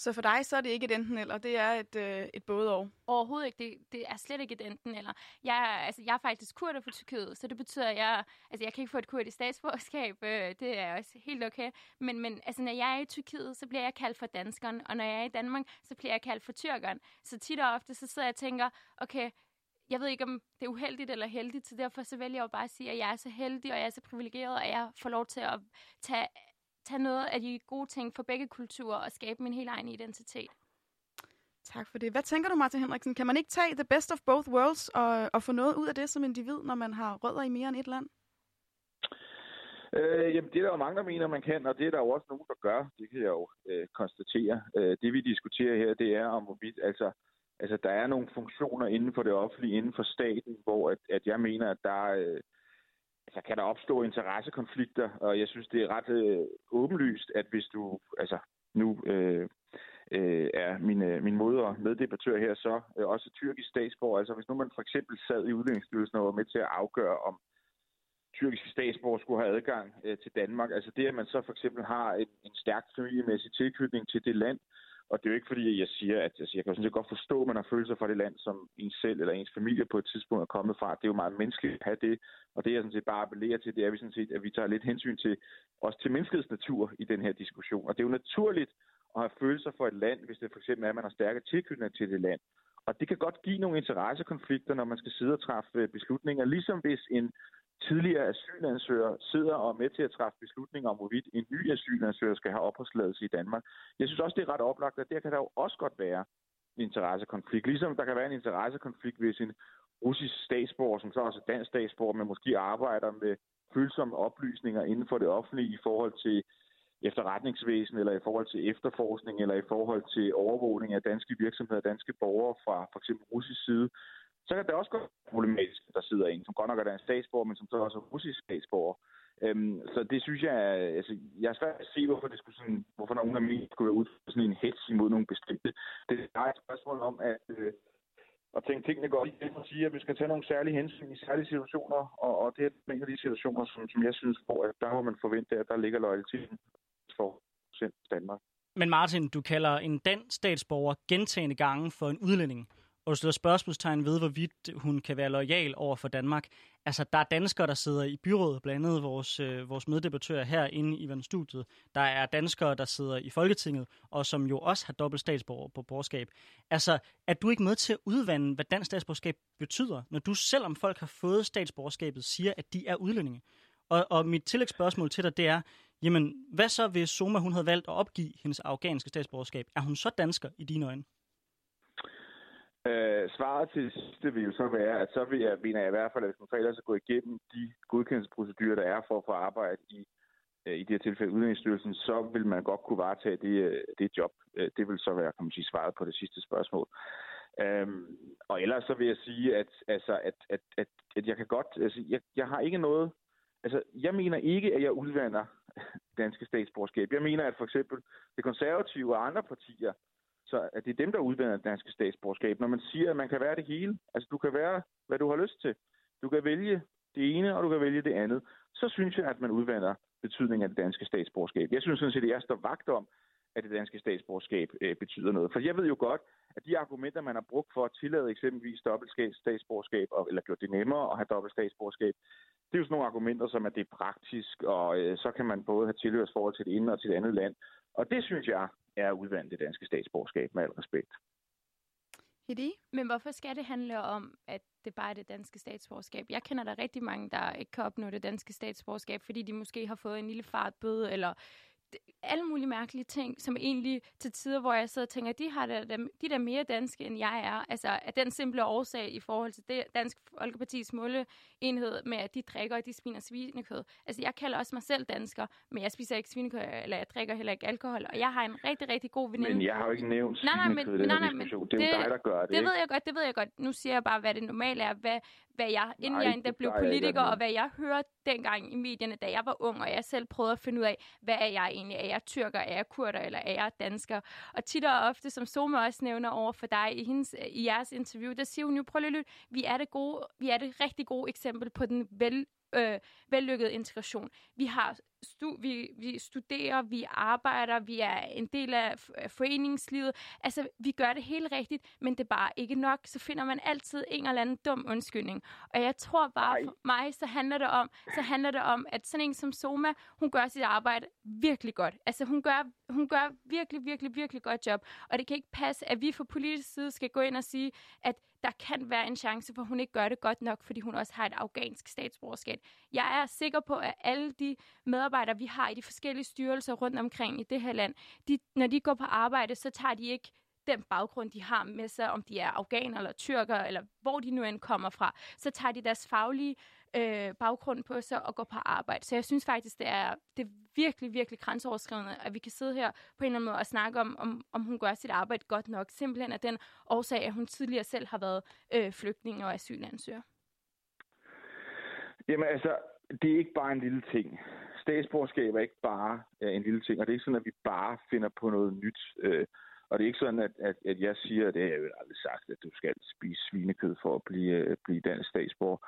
Så for dig, så er det ikke et enten eller, det er et, øh, et både og? Overhovedet ikke. Det, det er slet ikke et enten eller. Jeg, altså, jeg er faktisk kurder for Tyrkiet, så det betyder, at jeg, altså, jeg kan ikke få et kurdisk statsborgerskab. Øh, det er også helt okay. Men, men altså, når jeg er i Tyrkiet, så bliver jeg kaldt for danskeren, og når jeg er i Danmark, så bliver jeg kaldt for tyrkeren. Så tit og ofte, så sidder jeg og tænker, okay, jeg ved ikke, om det er uheldigt eller heldigt, så derfor så vælger jeg jo bare at sige, at jeg er så heldig, og jeg er så privilegeret, og jeg får lov til at tage, tage noget af de gode ting for begge kulturer og skabe min helt egen identitet. Tak for det. Hvad tænker du, Martin Henriksen? Kan man ikke tage the best of both worlds og, og få noget ud af det som individ, når man har rødder i mere end et land? Øh, jamen, det er der jo mange, der mener, man kan, og det er der jo også nogen, der gør. Det kan jeg jo øh, konstatere. Øh, det vi diskuterer her, det er om hvorvidt, altså, Altså, der er nogle funktioner inden for det offentlige, inden for staten, hvor at, at jeg mener, at der øh, altså, kan der opstå interessekonflikter, og jeg synes, det er ret øh, åbenlyst, at hvis du, altså nu øh, øh, er min, øh, min moder meddebattør her så øh, også tyrkisk statsborger, altså hvis nu man for eksempel sad i Udlændingsstyrelsen og var med til at afgøre, om tyrkiske statsborger skulle have adgang øh, til Danmark, altså det, at man så for eksempel har en, en stærk familiemæssig tilknytning til det land, og det er jo ikke fordi, jeg siger, at altså, jeg kan sådan godt forstå, at man har følelser for det land, som ens selv eller ens familie på et tidspunkt er kommet fra. Det er jo meget menneskeligt at have det. Og det, jeg sådan set bare appellerer til, det er, at vi, sådan set, at vi tager lidt hensyn til også til menneskets natur i den her diskussion. Og det er jo naturligt at have følelser for et land, hvis det for eksempel er, at man har stærke tilknytninger til det land. Og det kan godt give nogle interessekonflikter, når man skal sidde og træffe beslutninger, ligesom hvis en tidligere asylansøgere sidder og er med til at træffe beslutninger om, hvorvidt en ny asylansøger skal have opholdsladelse i Danmark. Jeg synes også, det er ret oplagt, at der kan der jo også godt være en interessekonflikt. Ligesom der kan være en interessekonflikt, hvis en russisk statsborger, som så også er dansk statsborger, men måske arbejder med følsomme oplysninger inden for det offentlige i forhold til efterretningsvæsen, eller i forhold til efterforskning, eller i forhold til overvågning af danske virksomheder, danske borgere fra for eksempel russisk side, så kan det også gå problematisk, at der sidder en, som godt nok er en statsborger, men som så også er russisk statsborger. Øhm, så det synes jeg, altså, jeg er svært at se, hvorfor, det skulle sådan, hvorfor nogen af mine skulle være ud for sådan en hets imod nogle bestemte. Det er et spørgsmål om, at øh, at tænke tingene godt i det, og sige, at vi skal tage nogle særlige hensyn i særlige situationer, og, og det er en af de situationer, som, som jeg synes, hvor at der må man forvente, at der ligger lojaliteten for Danmark. Men Martin, du kalder en dansk statsborger gentagende gange for en udlænding og du stiller spørgsmålstegn ved, hvorvidt hun kan være lojal over for Danmark. Altså, der er danskere, der sidder i byrådet, blandt andet vores, øh, vores meddebattører herinde i vandstudiet. Der er danskere, der sidder i Folketinget, og som jo også har dobbelt statsborgerskab. på. Altså, er du ikke med til at udvande, hvad dansk statsborgerskab betyder, når du selvom folk har fået statsborgerskabet, siger, at de er udlændinge? Og, og mit tillægsspørgsmål til dig, det er, jamen, hvad så hvis Soma hun havde valgt at opgive hendes afghanske statsborgerskab? Er hun så dansker i dine øjne? Øh, svaret til det sidste vil jo så være, at så vil jeg, mener jeg i hvert fald, at hvis man så gå igennem de godkendelsesprocedurer, der er for at få arbejde i, øh, i det her tilfælde Udlændingsstyrelsen, så vil man godt kunne varetage det, øh, det job. Øh, det vil så være, kan man sige, svaret på det sidste spørgsmål. Øhm, og ellers så vil jeg sige, at, altså, at, at, at, at jeg kan godt, altså, jeg, jeg har ikke noget, altså, jeg mener ikke, at jeg udvander danske statsborgerskab. Jeg mener, at for eksempel det konservative og andre partier, så at det er dem, der udvander danske statsborgerskab. Når man siger, at man kan være det hele, altså du kan være, hvad du har lyst til. Du kan vælge det ene, og du kan vælge det andet. Så synes jeg, at man udvander betydningen af det danske statsborgerskab. Jeg synes sådan set, at jeg står vagt om, at det danske statsborgerskab øh, betyder noget. For jeg ved jo godt, at de argumenter, man har brugt for at tillade eksempelvis dobbelt statsborgerskab, eller gjort det nemmere at have dobbelt statsborgerskab, det er jo sådan nogle argumenter, som at det er praktisk, og øh, så kan man både have tilhørsforhold til det ene og til det andet land. Og det synes jeg er udvandet det danske statsborgerskab, med al respekt. Hedi? Men hvorfor skal det handle om, at det bare er det danske statsborgerskab? Jeg kender der rigtig mange, der ikke kan opnå det danske statsborgerskab, fordi de måske har fået en lille fartbøde, eller alle mulige mærkelige ting, som egentlig til tider, hvor jeg sidder og tænker, de har der, de der mere danske, end jeg er. Altså, af den simple årsag i forhold til det Dansk Folkepartis måleenhed med, at de drikker, og de spiner svinekød. Altså, jeg kalder også mig selv dansker, men jeg spiser ikke svinekød, eller jeg drikker heller ikke alkohol, og jeg har en rigtig, rigtig god veninde. Men jeg har jo ikke nævnt nej, nej, men, nej, nej, men, det er jo det, dig, der gør det. Det ikke? ved jeg godt, det ved jeg godt. Nu siger jeg bare, hvad det normale er, hvad, hvad jeg, inden Nej, jeg endda blev politiker, og hvad jeg hørte dengang i medierne, da jeg var ung, og jeg selv prøvede at finde ud af, hvad er jeg egentlig? Er jeg tyrker, er jeg kurder, eller er jeg dansker? Og tit og ofte, som Soma også nævner over for dig i, hendes, i jeres interview, der siger hun jo, prøv lige at lytte, vi er det, gode, vi er det rigtig gode eksempel på den vel øh, vellykket integration. Vi har stu, vi, vi studerer, vi arbejder, vi er en del af foreningslivet. Altså, vi gør det helt rigtigt, men det er bare ikke nok. Så finder man altid en eller anden dum undskyldning. Og jeg tror bare, for mig, så handler det om, så handler det om, at sådan en som Soma, hun gør sit arbejde virkelig godt. Altså, hun gør, hun gør virkelig, virkelig, virkelig godt job. Og det kan ikke passe, at vi fra politisk side skal gå ind og sige, at der kan være en chance for, at hun ikke gør det godt nok, fordi hun også har et afghansk statsborgerskab. Jeg er sikker på, at alle de medarbejdere, vi har i de forskellige styrelser rundt omkring i det her land, de, når de går på arbejde, så tager de ikke den baggrund, de har med sig, om de er afghaner eller tyrker, eller hvor de nu end kommer fra, så tager de deres faglige øh, baggrund på sig og går på arbejde. Så jeg synes faktisk, det er, det er virkelig, virkelig grænseoverskridende, at vi kan sidde her på en eller anden måde og snakke om, om, om hun gør sit arbejde godt nok. Simpelthen af den årsag, at hun tidligere selv har været øh, flygtning og asylansøger. Jamen altså, det er ikke bare en lille ting. Statsborgerskab er ikke bare øh, en lille ting, og det er ikke sådan, at vi bare finder på noget nyt. Øh, og det er ikke sådan, at, at, at jeg siger, at det har jeg jo aldrig sagt, at du skal spise svinekød for at blive, øh, blive dansk statsborger.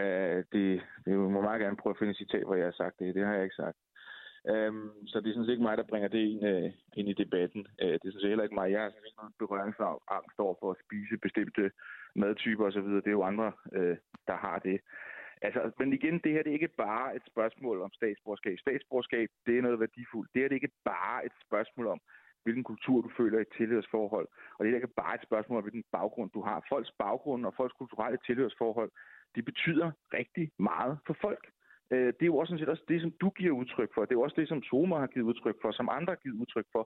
Uh, det, det må meget gerne prøve at finde et citat, hvor jeg har sagt det. Det har jeg ikke sagt. Um, så det er sådan set ikke mig, der bringer det ind, uh, ind i debatten. Uh, det er sådan set heller ikke mig. Jeg har sådan ikke noget berøringsangst over for at spise bestemte madtyper osv. Det er jo andre, uh, der har det. Altså, men igen, det her det er ikke bare et spørgsmål om statsborgerskab. Statsborgerskab, det er noget værdifuldt. Det er det ikke bare et spørgsmål om, hvilken kultur du føler i et tilhørsforhold. Og det er ikke bare et spørgsmål om, hvilken baggrund du har. Folks baggrund og folks kulturelle tilhørsforhold, det betyder rigtig meget for folk. Øh, det er jo også, sådan set også det, som du giver udtryk for. Det er jo også det, som Soma har givet udtryk for, som andre har givet udtryk for.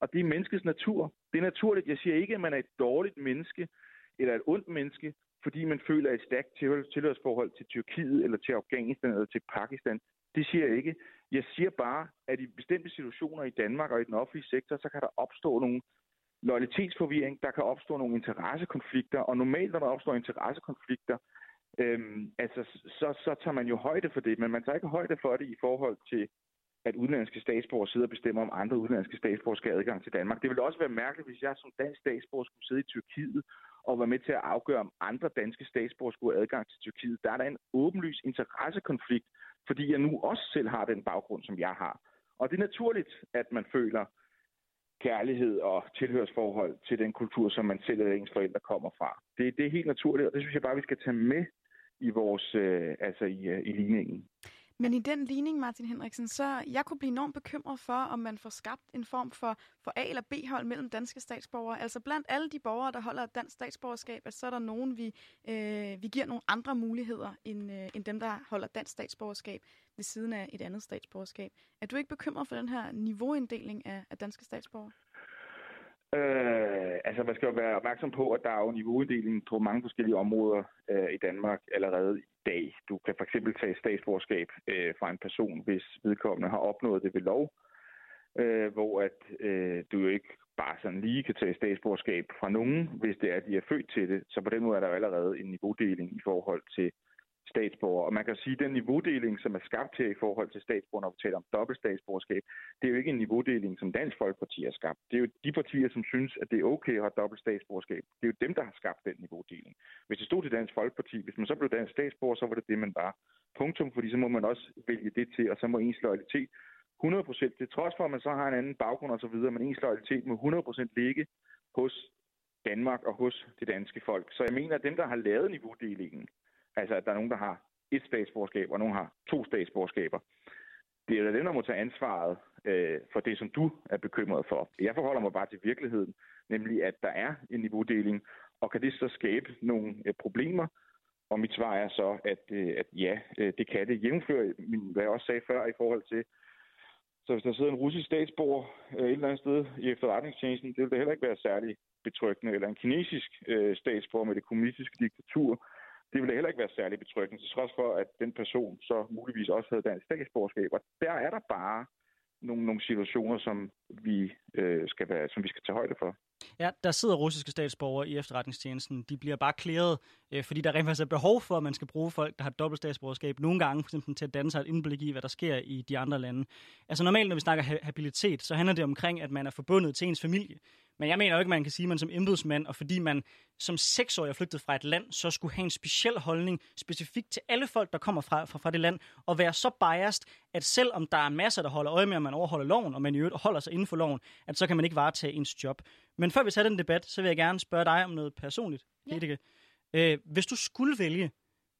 Og det er menneskets natur. Det er naturligt. Jeg siger ikke, at man er et dårligt menneske eller et ondt menneske, fordi man føler et stærkt tilhørsforhold til Tyrkiet eller til Afghanistan eller til Pakistan. Det siger jeg ikke. Jeg siger bare, at i bestemte situationer i Danmark og i den offentlige sektor, så kan der opstå nogle lojalitetsforvirring, der kan opstå nogle interessekonflikter, og normalt, når der opstår interessekonflikter, øhm, altså, så, så tager man jo højde for det, men man tager ikke højde for det i forhold til, at udenlandske statsborgere sidder og bestemmer, om andre udenlandske statsborgere skal have adgang til Danmark. Det ville også være mærkeligt, hvis jeg som dansk statsborger skulle sidde i Tyrkiet og være med til at afgøre, om andre danske statsborgere skulle have adgang til Tyrkiet. Der er der en åbenlys interessekonflikt, fordi jeg nu også selv har den baggrund, som jeg har. Og det er naturligt, at man føler kærlighed og tilhørsforhold til den kultur, som man selv eller ens forældre kommer fra. Det, det er helt naturligt, og det synes jeg bare, vi skal tage med i vores, øh, altså i, øh, i ligningen. Men i den ligning, Martin Henriksen, så jeg kunne blive enormt bekymret for, om man får skabt en form for, for A- eller B-hold mellem danske statsborgere. Altså blandt alle de borgere, der holder et dansk statsborgerskab, at så er der nogen, vi, øh, vi giver nogle andre muligheder, end, øh, end dem, der holder dansk statsborgerskab ved siden af et andet statsborgerskab. Er du ikke bekymret for den her niveauinddeling af, af danske statsborgere? Øh, altså, man skal jo være opmærksom på, at der er jo niveauuddeling på mange forskellige områder øh, i Danmark allerede i dag. Du kan for eksempel tage statsborgerskab øh, fra en person, hvis vedkommende har opnået det ved lov, øh, hvor at øh, du jo ikke bare sådan lige kan tage statsborgerskab fra nogen, hvis det er, at de er født til det. Så på den måde er der jo allerede en niveaudeling i forhold til statsborger. Og man kan sige, at den niveaudeling, som er skabt her i forhold til statsborger, når vi taler om dobbelt statsborgerskab, det er jo ikke en niveaudeling, som Dansk Folkeparti har skabt. Det er jo de partier, som synes, at det er okay at have dobbelt statsborgerskab. Det er jo dem, der har skabt den niveaudeling. Hvis det stod til Dansk Folkeparti, hvis man så blev dansk statsborger, så var det det, man var. punktum, fordi så må man også vælge det til, og så må ens loyalitet 100%, til trods for, at man så har en anden baggrund og så videre, men ens loyalitet må 100% ligge hos Danmark og hos det danske folk. Så jeg mener, at dem, der har lavet niveaudelingen, altså at der er nogen, der har et statsborgerskab, og nogen har to statsborgerskaber, det er da dem, der må tage ansvaret øh, for det, som du er bekymret for. Jeg forholder mig bare til virkeligheden, nemlig at der er en niveaudeling, og kan det så skabe nogle øh, problemer? Og mit svar er så, at, øh, at ja, øh, det kan det. Jævnfør, hvad jeg også sagde før i forhold til, så hvis der sidder en russisk statsborger øh, et eller andet sted i efterretningstjenesten, det vil da heller ikke være særlig betryggende. Eller en kinesisk øh, statsborger med det kommunistiske diktatur, det ville heller ikke være særlig betryggende, til trods for, at den person så muligvis også havde dansk statsborgerskab. Og der er der bare nogle, nogle situationer, som vi, øh, skal være, som vi skal tage højde for. Ja, der sidder russiske statsborgere i efterretningstjenesten. De bliver bare klæret, øh, fordi der rent faktisk er behov for, at man skal bruge folk, der har dobbelt statsborgerskab. Nogle gange for eksempel til at danne sig et indblik i, hvad der sker i de andre lande. Altså normalt, når vi snakker habilitet, så handler det omkring, at man er forbundet til ens familie. Men jeg mener jo ikke, man kan sige, at man som embedsmand, og fordi man som seksårig er flygtet fra et land, så skulle have en speciel holdning specifikt til alle folk, der kommer fra, fra, fra det land, og være så biased, at selvom der er masser, der holder øje med, at man overholder loven, og man i øvrigt holder sig inden for loven, at så kan man ikke varetage ens job. Men før vi tager den debat, så vil jeg gerne spørge dig om noget personligt, ja. Øh, hvis du skulle vælge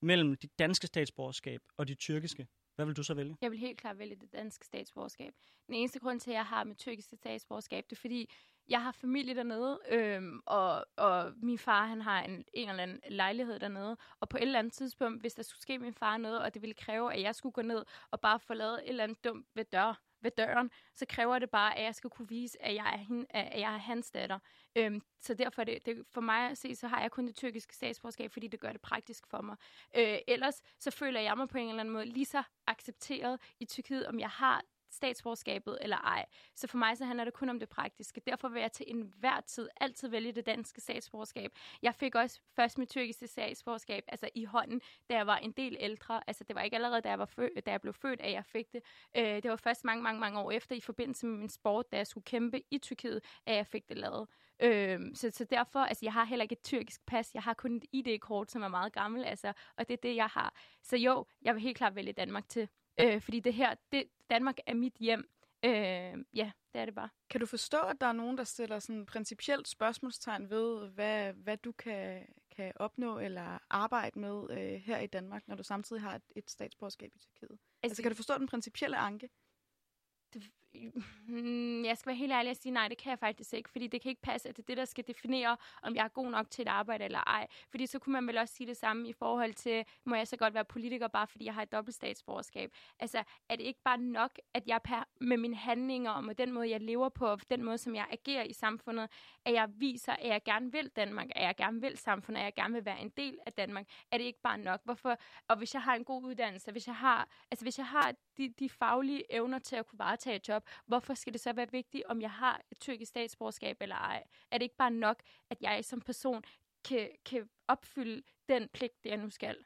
mellem dit danske statsborgerskab og dit tyrkiske, hvad vil du så vælge? Jeg vil helt klart vælge det danske statsborgerskab. Den eneste grund til, at jeg har mit tyrkiske statsborgerskab, det er fordi, jeg har familie dernede, øhm, og, og min far han har en, en eller anden lejlighed dernede. Og på et eller andet tidspunkt, hvis der skulle ske min far noget, og det ville kræve, at jeg skulle gå ned og bare få lavet et eller andet dumt ved dør, ved døren, så kræver det bare, at jeg skal kunne vise, at jeg er, hende, at jeg er hans datter. Øhm, så derfor er det, det, for mig at se, så har jeg kun det tyrkiske statsborgerskab, fordi det gør det praktisk for mig. Øh, ellers så føler jeg mig på en eller anden måde lige så accepteret i Tyrkiet, om jeg har statsborgerskabet eller ej. Så for mig så handler det kun om det praktiske. Derfor vil jeg til enhver tid altid vælge det danske statsborgerskab. Jeg fik også først mit tyrkiske statsborgerskab altså i hånden, da jeg var en del ældre. Altså det var ikke allerede, da jeg, var født, da jeg blev født, at jeg fik det. Øh, det var først mange, mange, mange år efter i forbindelse med min sport, da jeg skulle kæmpe i Tyrkiet, at jeg fik det lavet. Øh, så, så derfor, altså jeg har heller ikke et tyrkisk pas, jeg har kun et ID-kort, som er meget gammel, altså, og det er det, jeg har. Så jo, jeg vil helt klart vælge Danmark til. Øh, fordi det her, det, Danmark er mit hjem. Øh, ja, det er det bare. Kan du forstå, at der er nogen, der stiller sådan principielt spørgsmålstegn ved, hvad, hvad du kan, kan opnå eller arbejde med øh, her i Danmark, når du samtidig har et, et statsborgerskab i Tyrkiet? Altså, altså kan du forstå den principielle anke? Det, Mm, jeg skal være helt ærlig og sige, nej, det kan jeg faktisk ikke, fordi det kan ikke passe, at det er det, der skal definere, om jeg er god nok til et arbejde eller ej. Fordi så kunne man vel også sige det samme i forhold til, må jeg så godt være politiker, bare fordi jeg har et dobbelt statsborgerskab. Altså, er det ikke bare nok, at jeg per, med mine handlinger og med den måde, jeg lever på, og den måde, som jeg agerer i samfundet, at jeg viser, at jeg gerne vil Danmark, at jeg gerne vil samfundet, at jeg gerne vil være en del af Danmark. Er det ikke bare nok? Hvorfor? Og hvis jeg har en god uddannelse, hvis jeg har, altså hvis jeg har de, de faglige evner til at kunne varetage et job, hvorfor skal det så være vigtigt, om jeg har et tyrkisk statsborgerskab eller ej? Er det ikke bare nok, at jeg som person kan, kan opfylde den pligt, det jeg nu skal?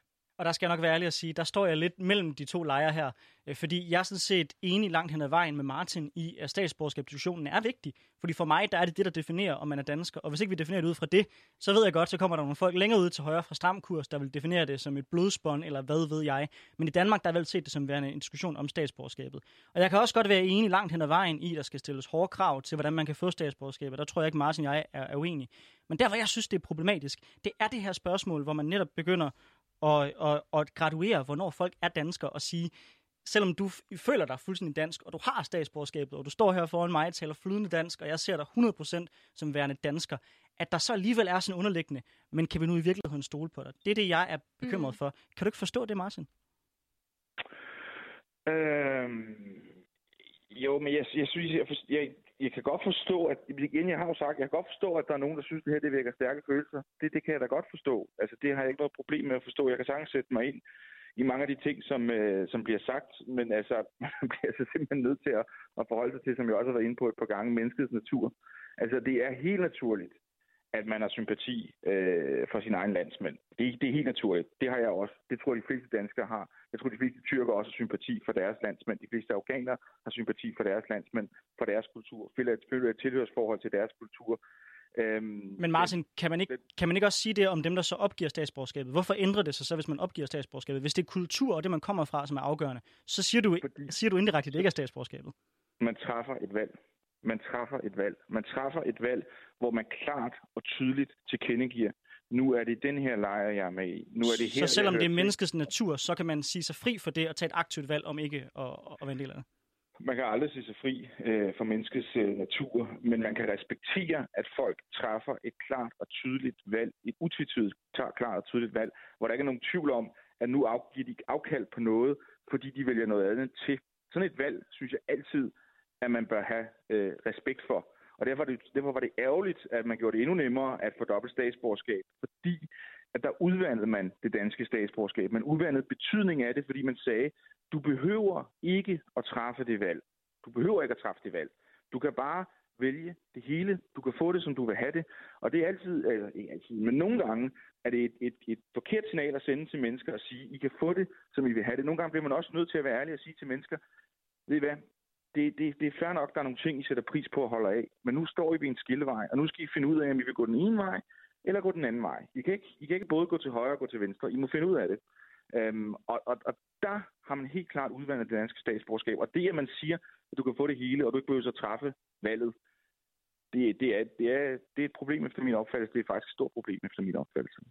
Og der skal jeg nok være ærlig at sige, der står jeg lidt mellem de to lejre her. Øh, fordi jeg er sådan set enig langt hen ad vejen med Martin i, at statsborgerskabsdiskussionen er vigtig. Fordi for mig, der er det det, der definerer, om man er dansker. Og hvis ikke vi definerer det ud fra det, så ved jeg godt, så kommer der nogle folk længere ud til højre fra stramkurs, der vil definere det som et blodsbånd, eller hvad ved jeg. Men i Danmark, der er vel set det som værende en diskussion om statsborgerskabet. Og jeg kan også godt være enig langt hen ad vejen i, at der skal stilles hårde krav til, hvordan man kan få statsborgerskabet. Der tror jeg ikke, Martin og jeg er, er uenige. Men der, hvor jeg synes, det er problematisk, det er det her spørgsmål, hvor man netop begynder at, at, at graduere, hvornår folk er danskere, og sige, selvom du føler dig fuldstændig dansk, og du har statsborgerskabet, og du står her foran mig og taler flydende dansk, og jeg ser dig 100% som værende dansker, at der så alligevel er sådan underliggende, men kan vi nu i virkeligheden stole på dig? Det er det, jeg er bekymret mm. for. Kan du ikke forstå det, Martin? Øhm, jo, men jeg, jeg synes, jeg, jeg, jeg kan godt forstå, at igen, jeg har jo sagt, jeg kan godt forstå, at der er nogen, der synes, at det her det vækker stærke følelser. Det, det kan jeg da godt forstå. Altså, det har jeg ikke noget problem med at forstå. Jeg kan sagtens sætte mig ind i mange af de ting, som, øh, som bliver sagt, men altså, (laughs) man bliver altså simpelthen nødt til at, at forholde sig til, som jeg også har været inde på et par gange, menneskets natur. Altså, det er helt naturligt, at man har sympati øh, for sin egen landsmænd. Det, det er helt naturligt. Det har jeg også. Det tror jeg, de fleste danskere har. Jeg tror, de fleste tyrker også har sympati for deres landsmænd. De fleste afghanere har sympati for deres landsmænd, for deres kultur. Føler et, føler et tilhørsforhold til deres kultur. Øhm, Men Martin, kan man, ikke, kan man ikke også sige det om dem, der så opgiver statsborgerskabet? Hvorfor ændrer det sig så, hvis man opgiver statsborgerskabet? Hvis det er kultur og det, man kommer fra, som er afgørende, så siger du, Fordi... siger du indirekte, at det ikke er statsborgerskabet. Man træffer et valg. Man træffer et valg. Man træffer et valg, hvor man klart og tydeligt tilkendegiver, nu er det den her lejr, jeg er med i. Nu er det her, så selvom det er menneskets natur, så kan man sige sig fri for det og tage et aktivt valg om ikke at, at være en del af det? Man kan aldrig sige sig fri øh, for menneskets øh, natur, men man kan respektere, at folk træffer et klart og tydeligt valg, et utvetydigt klart og tydeligt valg, hvor der ikke er nogen tvivl om, at nu afgiver de afkald på noget, fordi de vælger noget andet til. Sådan et valg, synes jeg altid, at man bør have øh, respekt for. Og derfor, det, derfor var det ærgerligt, at man gjorde det endnu nemmere at få dobbelt statsborgerskab, fordi at der udvandede man det danske statsborgerskab. Man udvandede betydningen af det, fordi man sagde, du behøver ikke at træffe det valg. Du behøver ikke at træffe det valg. Du kan bare vælge det hele. Du kan få det, som du vil have det. Og det er altid, eller ikke altid, men nogle gange er det et, et, et forkert signal at sende til mennesker og sige, I kan få det, som I vil have det. Nogle gange bliver man også nødt til at være ærlig og sige til mennesker, ved I hvad, det, det, det er fair nok, der er nogle ting, I sætter pris på at holde af. Men nu står I ved en skillevej, og nu skal I finde ud af, om I vil gå den ene vej, eller gå den anden vej. I kan ikke, I kan ikke både gå til højre og gå til venstre. I må finde ud af det. Øhm, og, og, og der har man helt klart udvandet det danske statsborgerskab. Og det, at man siger, at du kan få det hele, og du ikke behøver at træffe valget, det, det, er, det, er, det er et problem efter min opfattelse. Det er faktisk et stort problem efter min opfattelse.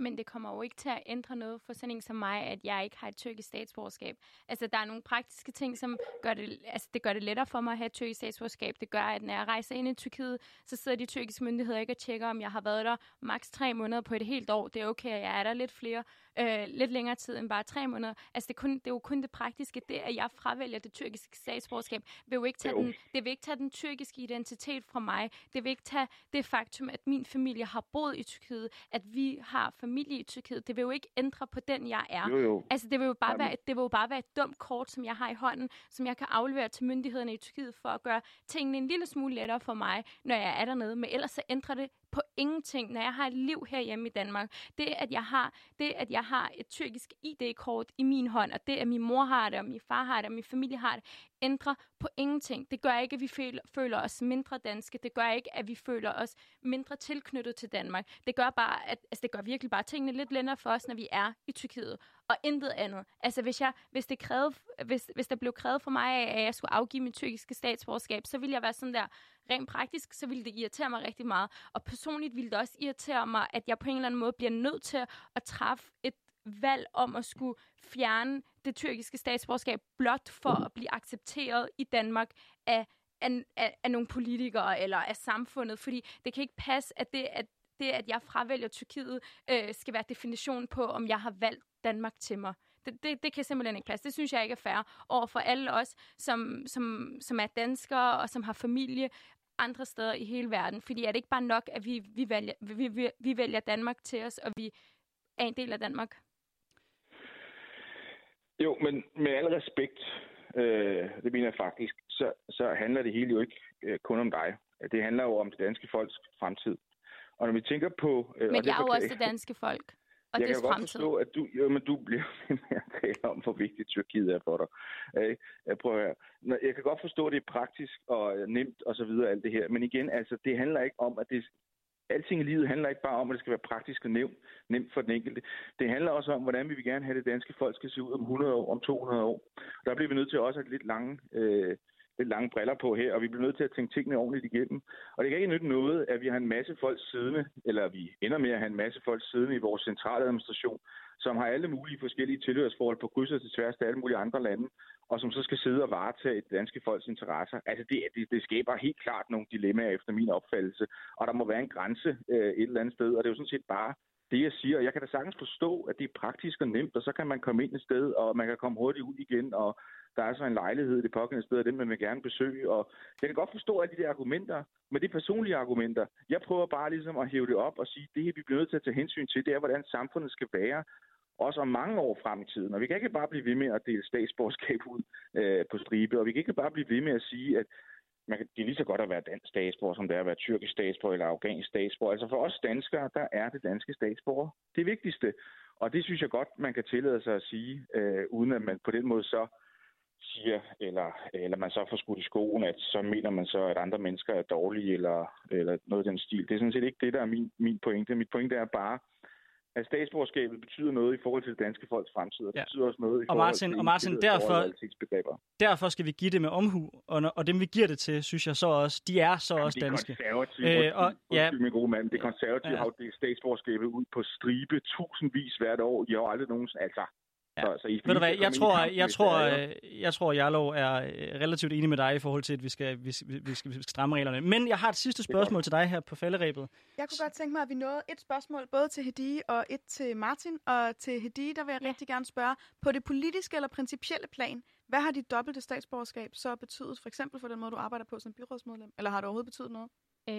Men det kommer jo ikke til at ændre noget for sådan en som mig, at jeg ikke har et tyrkisk statsborgerskab. Altså, der er nogle praktiske ting, som gør det, altså, det gør det lettere for mig at have et tyrkisk statsborgerskab. Det gør, at når jeg rejser ind i Tyrkiet, så sidder de tyrkiske myndigheder ikke og tjekker, om jeg har været der maks tre måneder på et helt år. Det er okay, at jeg er der lidt flere øh, lidt længere tid end bare tre måneder. Altså, det er, kun, det er jo kun det praktiske. Det, at jeg fravælger det tyrkiske statsborgerskab, vil jo ikke tage, den, det vil ikke tage den tyrkiske identitet fra mig. Det vil ikke tage det faktum, at min familie har boet i Tyrkiet, at vi har familie i Tyrkiet. Det vil jo ikke ændre på den, jeg er. Jo, jo. Altså, det vil, jo bare være, det vil jo bare være et dumt kort, som jeg har i hånden, som jeg kan aflevere til myndighederne i Tyrkiet for at gøre tingene en lille smule lettere for mig, når jeg er dernede. Men ellers så ændrer det på ingenting, når jeg har et liv herhjemme i Danmark. Det, at jeg har, det, at jeg har et tyrkisk ID-kort i min hånd, og det, at min mor har det, og min far har det, og min familie har det, ændrer på ingenting. Det gør ikke, at vi føler, føler os mindre danske. Det gør ikke, at vi føler os mindre tilknyttet til Danmark. Det gør bare, at, altså det gør virkelig bare tingene lidt længere for os, når vi er i Tyrkiet. Og intet andet. Altså, hvis, jeg, hvis, det krævede, hvis, hvis der blev krævet for mig, at jeg skulle afgive mit tyrkiske statsborgerskab, så ville jeg være sådan der, rent praktisk, så ville det irritere mig rigtig meget. Og personligt ville det også irritere mig, at jeg på en eller anden måde bliver nødt til at træffe et valg om at skulle fjerne det tyrkiske statsborgerskab blot for at blive accepteret i Danmark af, af, af, af nogle politikere eller af samfundet. Fordi det kan ikke passe, at det, at det, at jeg fravælger Tyrkiet, øh, skal være definition på, om jeg har valgt Danmark til mig. Det, det, det kan simpelthen ikke passe. Det synes jeg ikke er fair over for alle os, som, som, som er danskere og som har familie andre steder i hele verden. Fordi er det ikke bare nok, at vi, vi, vælger, vi, vi, vi vælger Danmark til os, og vi er en del af Danmark? Jo, men med al respekt, øh, det mener jeg faktisk, så, så handler det hele jo ikke øh, kun om dig. Det handler jo om det danske folks fremtid. Og når vi tænker på... Øh, men jeg er jo også det danske folk og jeg kan godt forstå, at du, jo, men du bliver (laughs) ved med at tale om, hvor vigtigt Tyrkiet er for dig. Jeg, prøver her. jeg kan godt forstå, at det er praktisk og nemt og så videre, alt det her. Men igen, altså, det handler ikke om, at det, alting i livet handler ikke bare om, at det skal være praktisk og nemt, nemt for den enkelte. Det handler også om, hvordan vi vil gerne have det danske folk skal se ud om 100 år, om 200 år. Og der bliver vi nødt til også at have lidt lange øh, lidt lange briller på her, og vi bliver nødt til at tænke tingene ordentligt igennem. Og det kan ikke nytte noget, at vi har en masse folk siddende, eller vi ender med at have en masse folk siddende i vores centrale administration, som har alle mulige forskellige tilhørsforhold på kryds og til tværs af alle mulige andre lande, og som så skal sidde og varetage et danske folks interesser. Altså det, det, det skaber helt klart nogle dilemmaer efter min opfattelse, og der må være en grænse øh, et eller andet sted, og det er jo sådan set bare det, jeg siger. Jeg kan da sagtens forstå, at det er praktisk og nemt, og så kan man komme ind et sted, og man kan komme hurtigt ud igen, og der er så en lejlighed i det pågældende sted, og den man vil gerne besøge. Og jeg kan godt forstå alle de der argumenter, men det er personlige argumenter. Jeg prøver bare ligesom at hæve det op og sige, det her vi bliver nødt til at tage hensyn til, det er, hvordan samfundet skal være, også om mange år frem i tiden. Og vi kan ikke bare blive ved med at dele statsborgerskab ud øh, på stribe, og vi kan ikke bare blive ved med at sige, at man kan, det er lige så godt at være dansk statsborger, som det er at være tyrkisk statsborger eller afghansk statsborger. Altså for os danskere, der er det danske statsborger det vigtigste. Og det synes jeg godt, man kan tillade sig at sige, øh, uden at man på den måde så siger, eller, eller man så får skudt i skoen, at så mener man så, at andre mennesker er dårlige, eller, eller noget af den stil. Det er sådan set ikke det, der er min, min pointe. Mit pointe er bare, at statsborgerskabet betyder noget i forhold til det danske folks fremtid, og det ja. betyder også noget i og forhold Martin, til og Martin, derfor, derfor skal vi give det med omhu, og, og dem vi giver det til, synes jeg så også, de er så Jamen, også danske. Det konservative, øh, og, ja, min gode mand, det konservative ja. har det statsborgerskabet ud på stribe tusindvis hvert år. I har aldrig nogen, altså Ja. Så, så I Ved du hvad, jeg tror, jeg, jeg, tror, jeg, jeg tror, Jarlov er øh, relativt enig med dig i forhold til, at vi skal, vi, vi, vi, skal, vi skal stramme reglerne. Men jeg har et sidste spørgsmål til dig her på falderæbet. Jeg kunne godt tænke mig, at vi nåede et spørgsmål både til Hedi og et til Martin. Og til Hedi, der vil jeg ja. rigtig gerne spørge, på det politiske eller principielle plan, hvad har dit dobbelte statsborgerskab så betydet, for eksempel for den måde, du arbejder på som byrådsmedlem? Eller har det overhovedet betydet noget? Øh,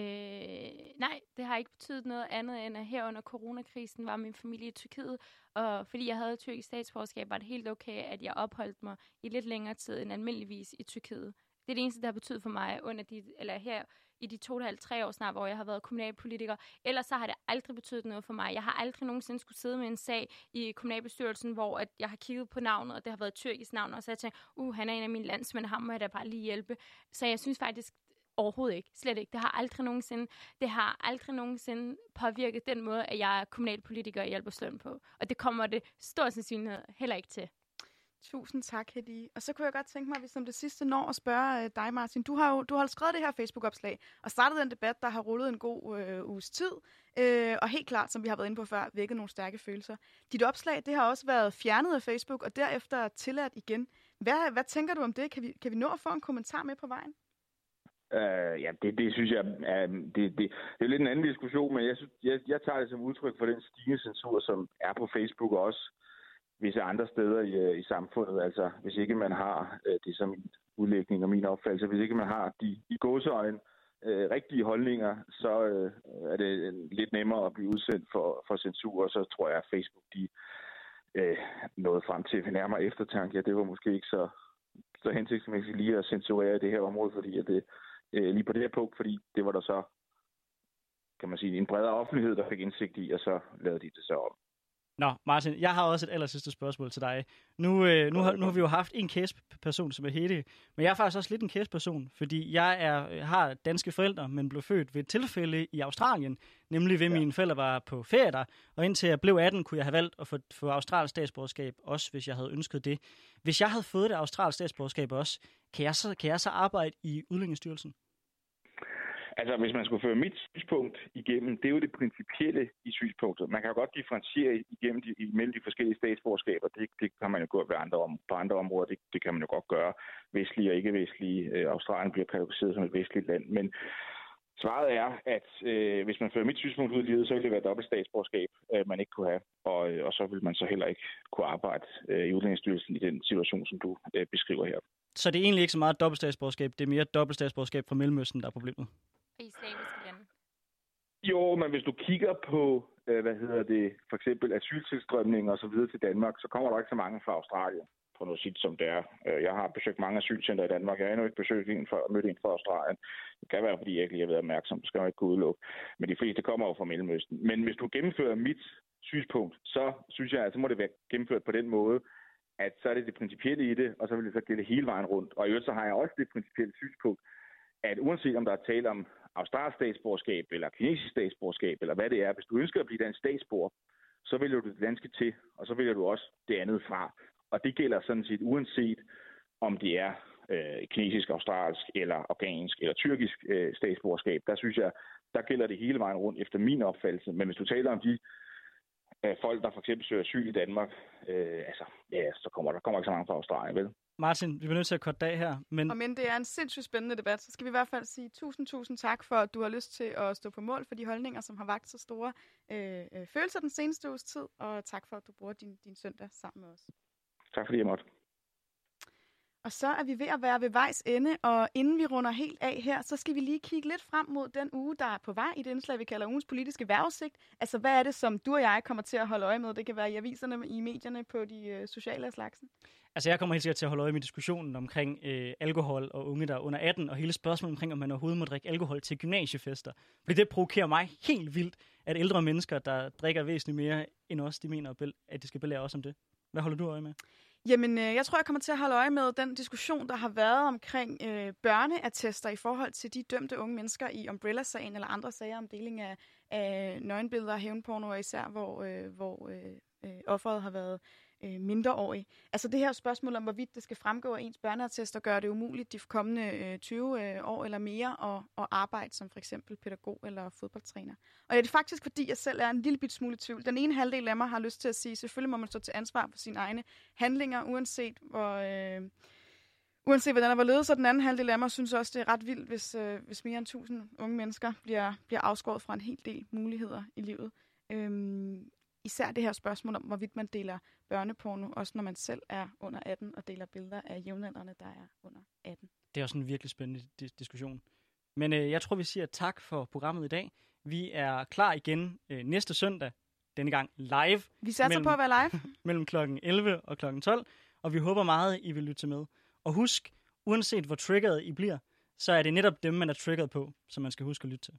nej, det har ikke betydet noget andet, end at her under coronakrisen var min familie i Tyrkiet, og fordi jeg havde tyrkisk statsborgerskab, var det helt okay, at jeg opholdt mig i lidt længere tid end almindeligvis i Tyrkiet. Det er det eneste, der har betydet for mig under de, eller her i de to og tre år snart, hvor jeg har været kommunalpolitiker. Ellers så har det aldrig betydet noget for mig. Jeg har aldrig nogensinde skulle sidde med en sag i kommunalbestyrelsen, hvor at jeg har kigget på navnet, og det har været tyrkisk navn, og så har jeg tænkt, uh, han er en af mine landsmænd, ham må jeg da bare lige hjælpe. Så jeg synes faktisk, Overhovedet ikke. Slet ikke. Det har aldrig nogensinde, det har aldrig nogensinde påvirket den måde, at jeg er kommunalpolitiker i Albertslund på. Og det kommer det stor sandsynlighed heller ikke til. Tusind tak, Hedi. Og så kunne jeg godt tænke mig, at vi som det sidste når at spørge øh, dig, Martin. Du har jo du har skrevet det her Facebook-opslag og startet den debat, der har rullet en god øh, uges tid. Øh, og helt klart, som vi har været inde på før, vækket nogle stærke følelser. Dit opslag, det har også været fjernet af Facebook og derefter tilladt igen. Hvad, hvad tænker du om det? Kan vi, kan vi nå at få en kommentar med på vejen? Øh, ja, det, det synes jeg, er, det, det, det er lidt en anden diskussion, men jeg, synes, jeg, jeg tager det som udtryk for den stigende censur, som er på Facebook og også visse andre steder i, øh, i samfundet. Altså, hvis ikke man har, øh, det er som min udlægning og min opfattelse, hvis ikke man har de i gåseøjne øh, rigtige holdninger, så øh, er det lidt nemmere at blive udsendt for, for censur, og så tror jeg, at Facebook de øh, nåede frem til nærmere eftertanke. Ja, det var måske ikke så, så hensigtsmæssigt lige at censurere det her område, fordi at det, øh, lige på det her punkt, fordi det var der så, kan man sige, en bredere offentlighed, der fik indsigt i, og så lavede de det så om. Nå, Martin, jeg har også et aller sidste spørgsmål til dig. Nu, øh, nu, har, nu har vi jo haft en case-person, som er Hede, men jeg er faktisk også lidt en case-person, fordi jeg er, har danske forældre, men blev født ved et tilfælde i Australien, nemlig ved ja. mine forældre var på ferie der, og indtil jeg blev 18, kunne jeg have valgt at få, få australsk statsborgerskab, også hvis jeg havde ønsket det. Hvis jeg havde fået det australsk statsborgerskab også, kan jeg så, kan jeg så arbejde i Udlændingsstyrelsen? Altså, hvis man skulle føre mit synspunkt igennem, det er jo det principielle i synspunktet. Man kan jo godt differentiere igennem de, imellem de forskellige statsborgerskaber. Det, det kan man jo godt ved andre, om, på andre områder. Det, det kan man jo godt gøre. Vestlige og ikke-vestlige. Øh, Australien bliver kategoriseret som et vestligt land. Men svaret er, at øh, hvis man fører mit synspunkt ud i livet, så vil det være dobbelt statsborgerskab, øh, man ikke kunne have. Og, øh, og så vil man så heller ikke kunne arbejde øh, i Udlændingsstyrelsen i den situation, som du øh, beskriver her. Så det er egentlig ikke så meget dobbelt statsborgerskab, det er mere dobbelt statsborgerskab fra Mellemøsten, der er problemet? Islamiske lande? Jo, men hvis du kigger på, øh, hvad hedder det, for eksempel asyltilstrømning og så videre til Danmark, så kommer der ikke så mange fra Australien, på noget sit som det er. Øh, jeg har besøgt mange asylcenter i Danmark. Jeg har endnu ikke besøgt en fra, mødt en fra Australien. Det kan være, fordi jeg ikke lige har været opmærksom. Det skal jeg ikke kunne udelukke. Men de fleste kommer jo fra Mellemøsten. Men hvis du gennemfører mit synspunkt, så synes jeg, at så må det være gennemført på den måde, at så er det det principielle i det, og så vil det så gælde hele vejen rundt. Og i øvrigt så har jeg også det principielle synspunkt, at uanset om der er tale om australsk statsborgerskab eller kinesisk statsborgerskab, eller hvad det er, hvis du ønsker at blive dansk statsborger, så vælger du det danske til, og så vælger du også det andet fra. Og det gælder sådan set uanset, om det er øh, kinesisk, australsk, eller afghansk, eller tyrkisk øh, statsborgerskab. Der synes jeg, der gælder det hele vejen rundt efter min opfattelse. Men hvis du taler om de øh, folk, der for eksempel søger asyl i Danmark, øh, altså, ja, så kommer der, kommer ikke så mange fra Australien, vel? Martin, vi bliver nødt til at korte dag her, men Og men det er en sindssygt spændende debat, så skal vi i hvert fald sige tusind, tusind tak for, at du har lyst til at stå på mål for de holdninger, som har vagt så store øh, øh, følelser den seneste uges tid, og tak for, at du bruger din, din søndag sammen med os. Tak fordi jeg måtte. Og så er vi ved at være ved vejs ende, og inden vi runder helt af her, så skal vi lige kigge lidt frem mod den uge, der er på vej i det indslag, vi kalder ugens politiske vejrudsigt. Altså, hvad er det, som du og jeg kommer til at holde øje med? Det kan være i aviserne, i medierne, på de øh, sociale af slagsen. altså, jeg kommer helt sikkert til at holde øje med diskussionen omkring øh, alkohol og unge, der er under 18, og hele spørgsmålet omkring, om man overhovedet må drikke alkohol til gymnasiefester. Fordi det provokerer mig helt vildt, at ældre mennesker, der drikker væsentligt mere end os, de mener, at de skal belære os om det. Hvad holder du øje med? Jamen, øh, jeg tror, jeg kommer til at holde øje med den diskussion, der har været omkring øh, børneattester i forhold til de dømte unge mennesker i Umbrella-sagen eller andre sager om deling af, af nøgenbilleder og hævnporno, og især hvor, øh, hvor øh, øh, offeret har været øh, mindreårig. Altså det her spørgsmål om, hvorvidt det skal fremgå af ens børneattest og gøre det umuligt de kommende øh, 20 øh, år eller mere at, at arbejde som for eksempel pædagog eller fodboldtræner. Og det er faktisk, fordi jeg selv er en lille bit smule i tvivl. Den ene halvdel af mig har lyst til at sige, selvfølgelig må man stå til ansvar for sine egne handlinger, uanset hvor... Øh, Uanset hvordan der var ledet, så den anden halvdel af mig synes også, det er ret vildt, hvis, øh, hvis mere end 1000 unge mennesker bliver, bliver afskåret fra en hel del muligheder i livet. Øhm, især det her spørgsmål om, hvorvidt man deler børneporno, også når man selv er under 18 og deler billeder af jævnaldrende, der er under 18. Det er også en virkelig spændende dis- diskussion. Men øh, jeg tror, vi siger tak for programmet i dag. Vi er klar igen øh, næste søndag, denne gang live, Vi satser Mellem- på at være live. (laughs) mellem kl. 11 og kl. 12, og vi håber meget, I vil lytte med. Og husk, uanset hvor triggeret I bliver, så er det netop dem, man er triggeret på, som man skal huske at lytte til.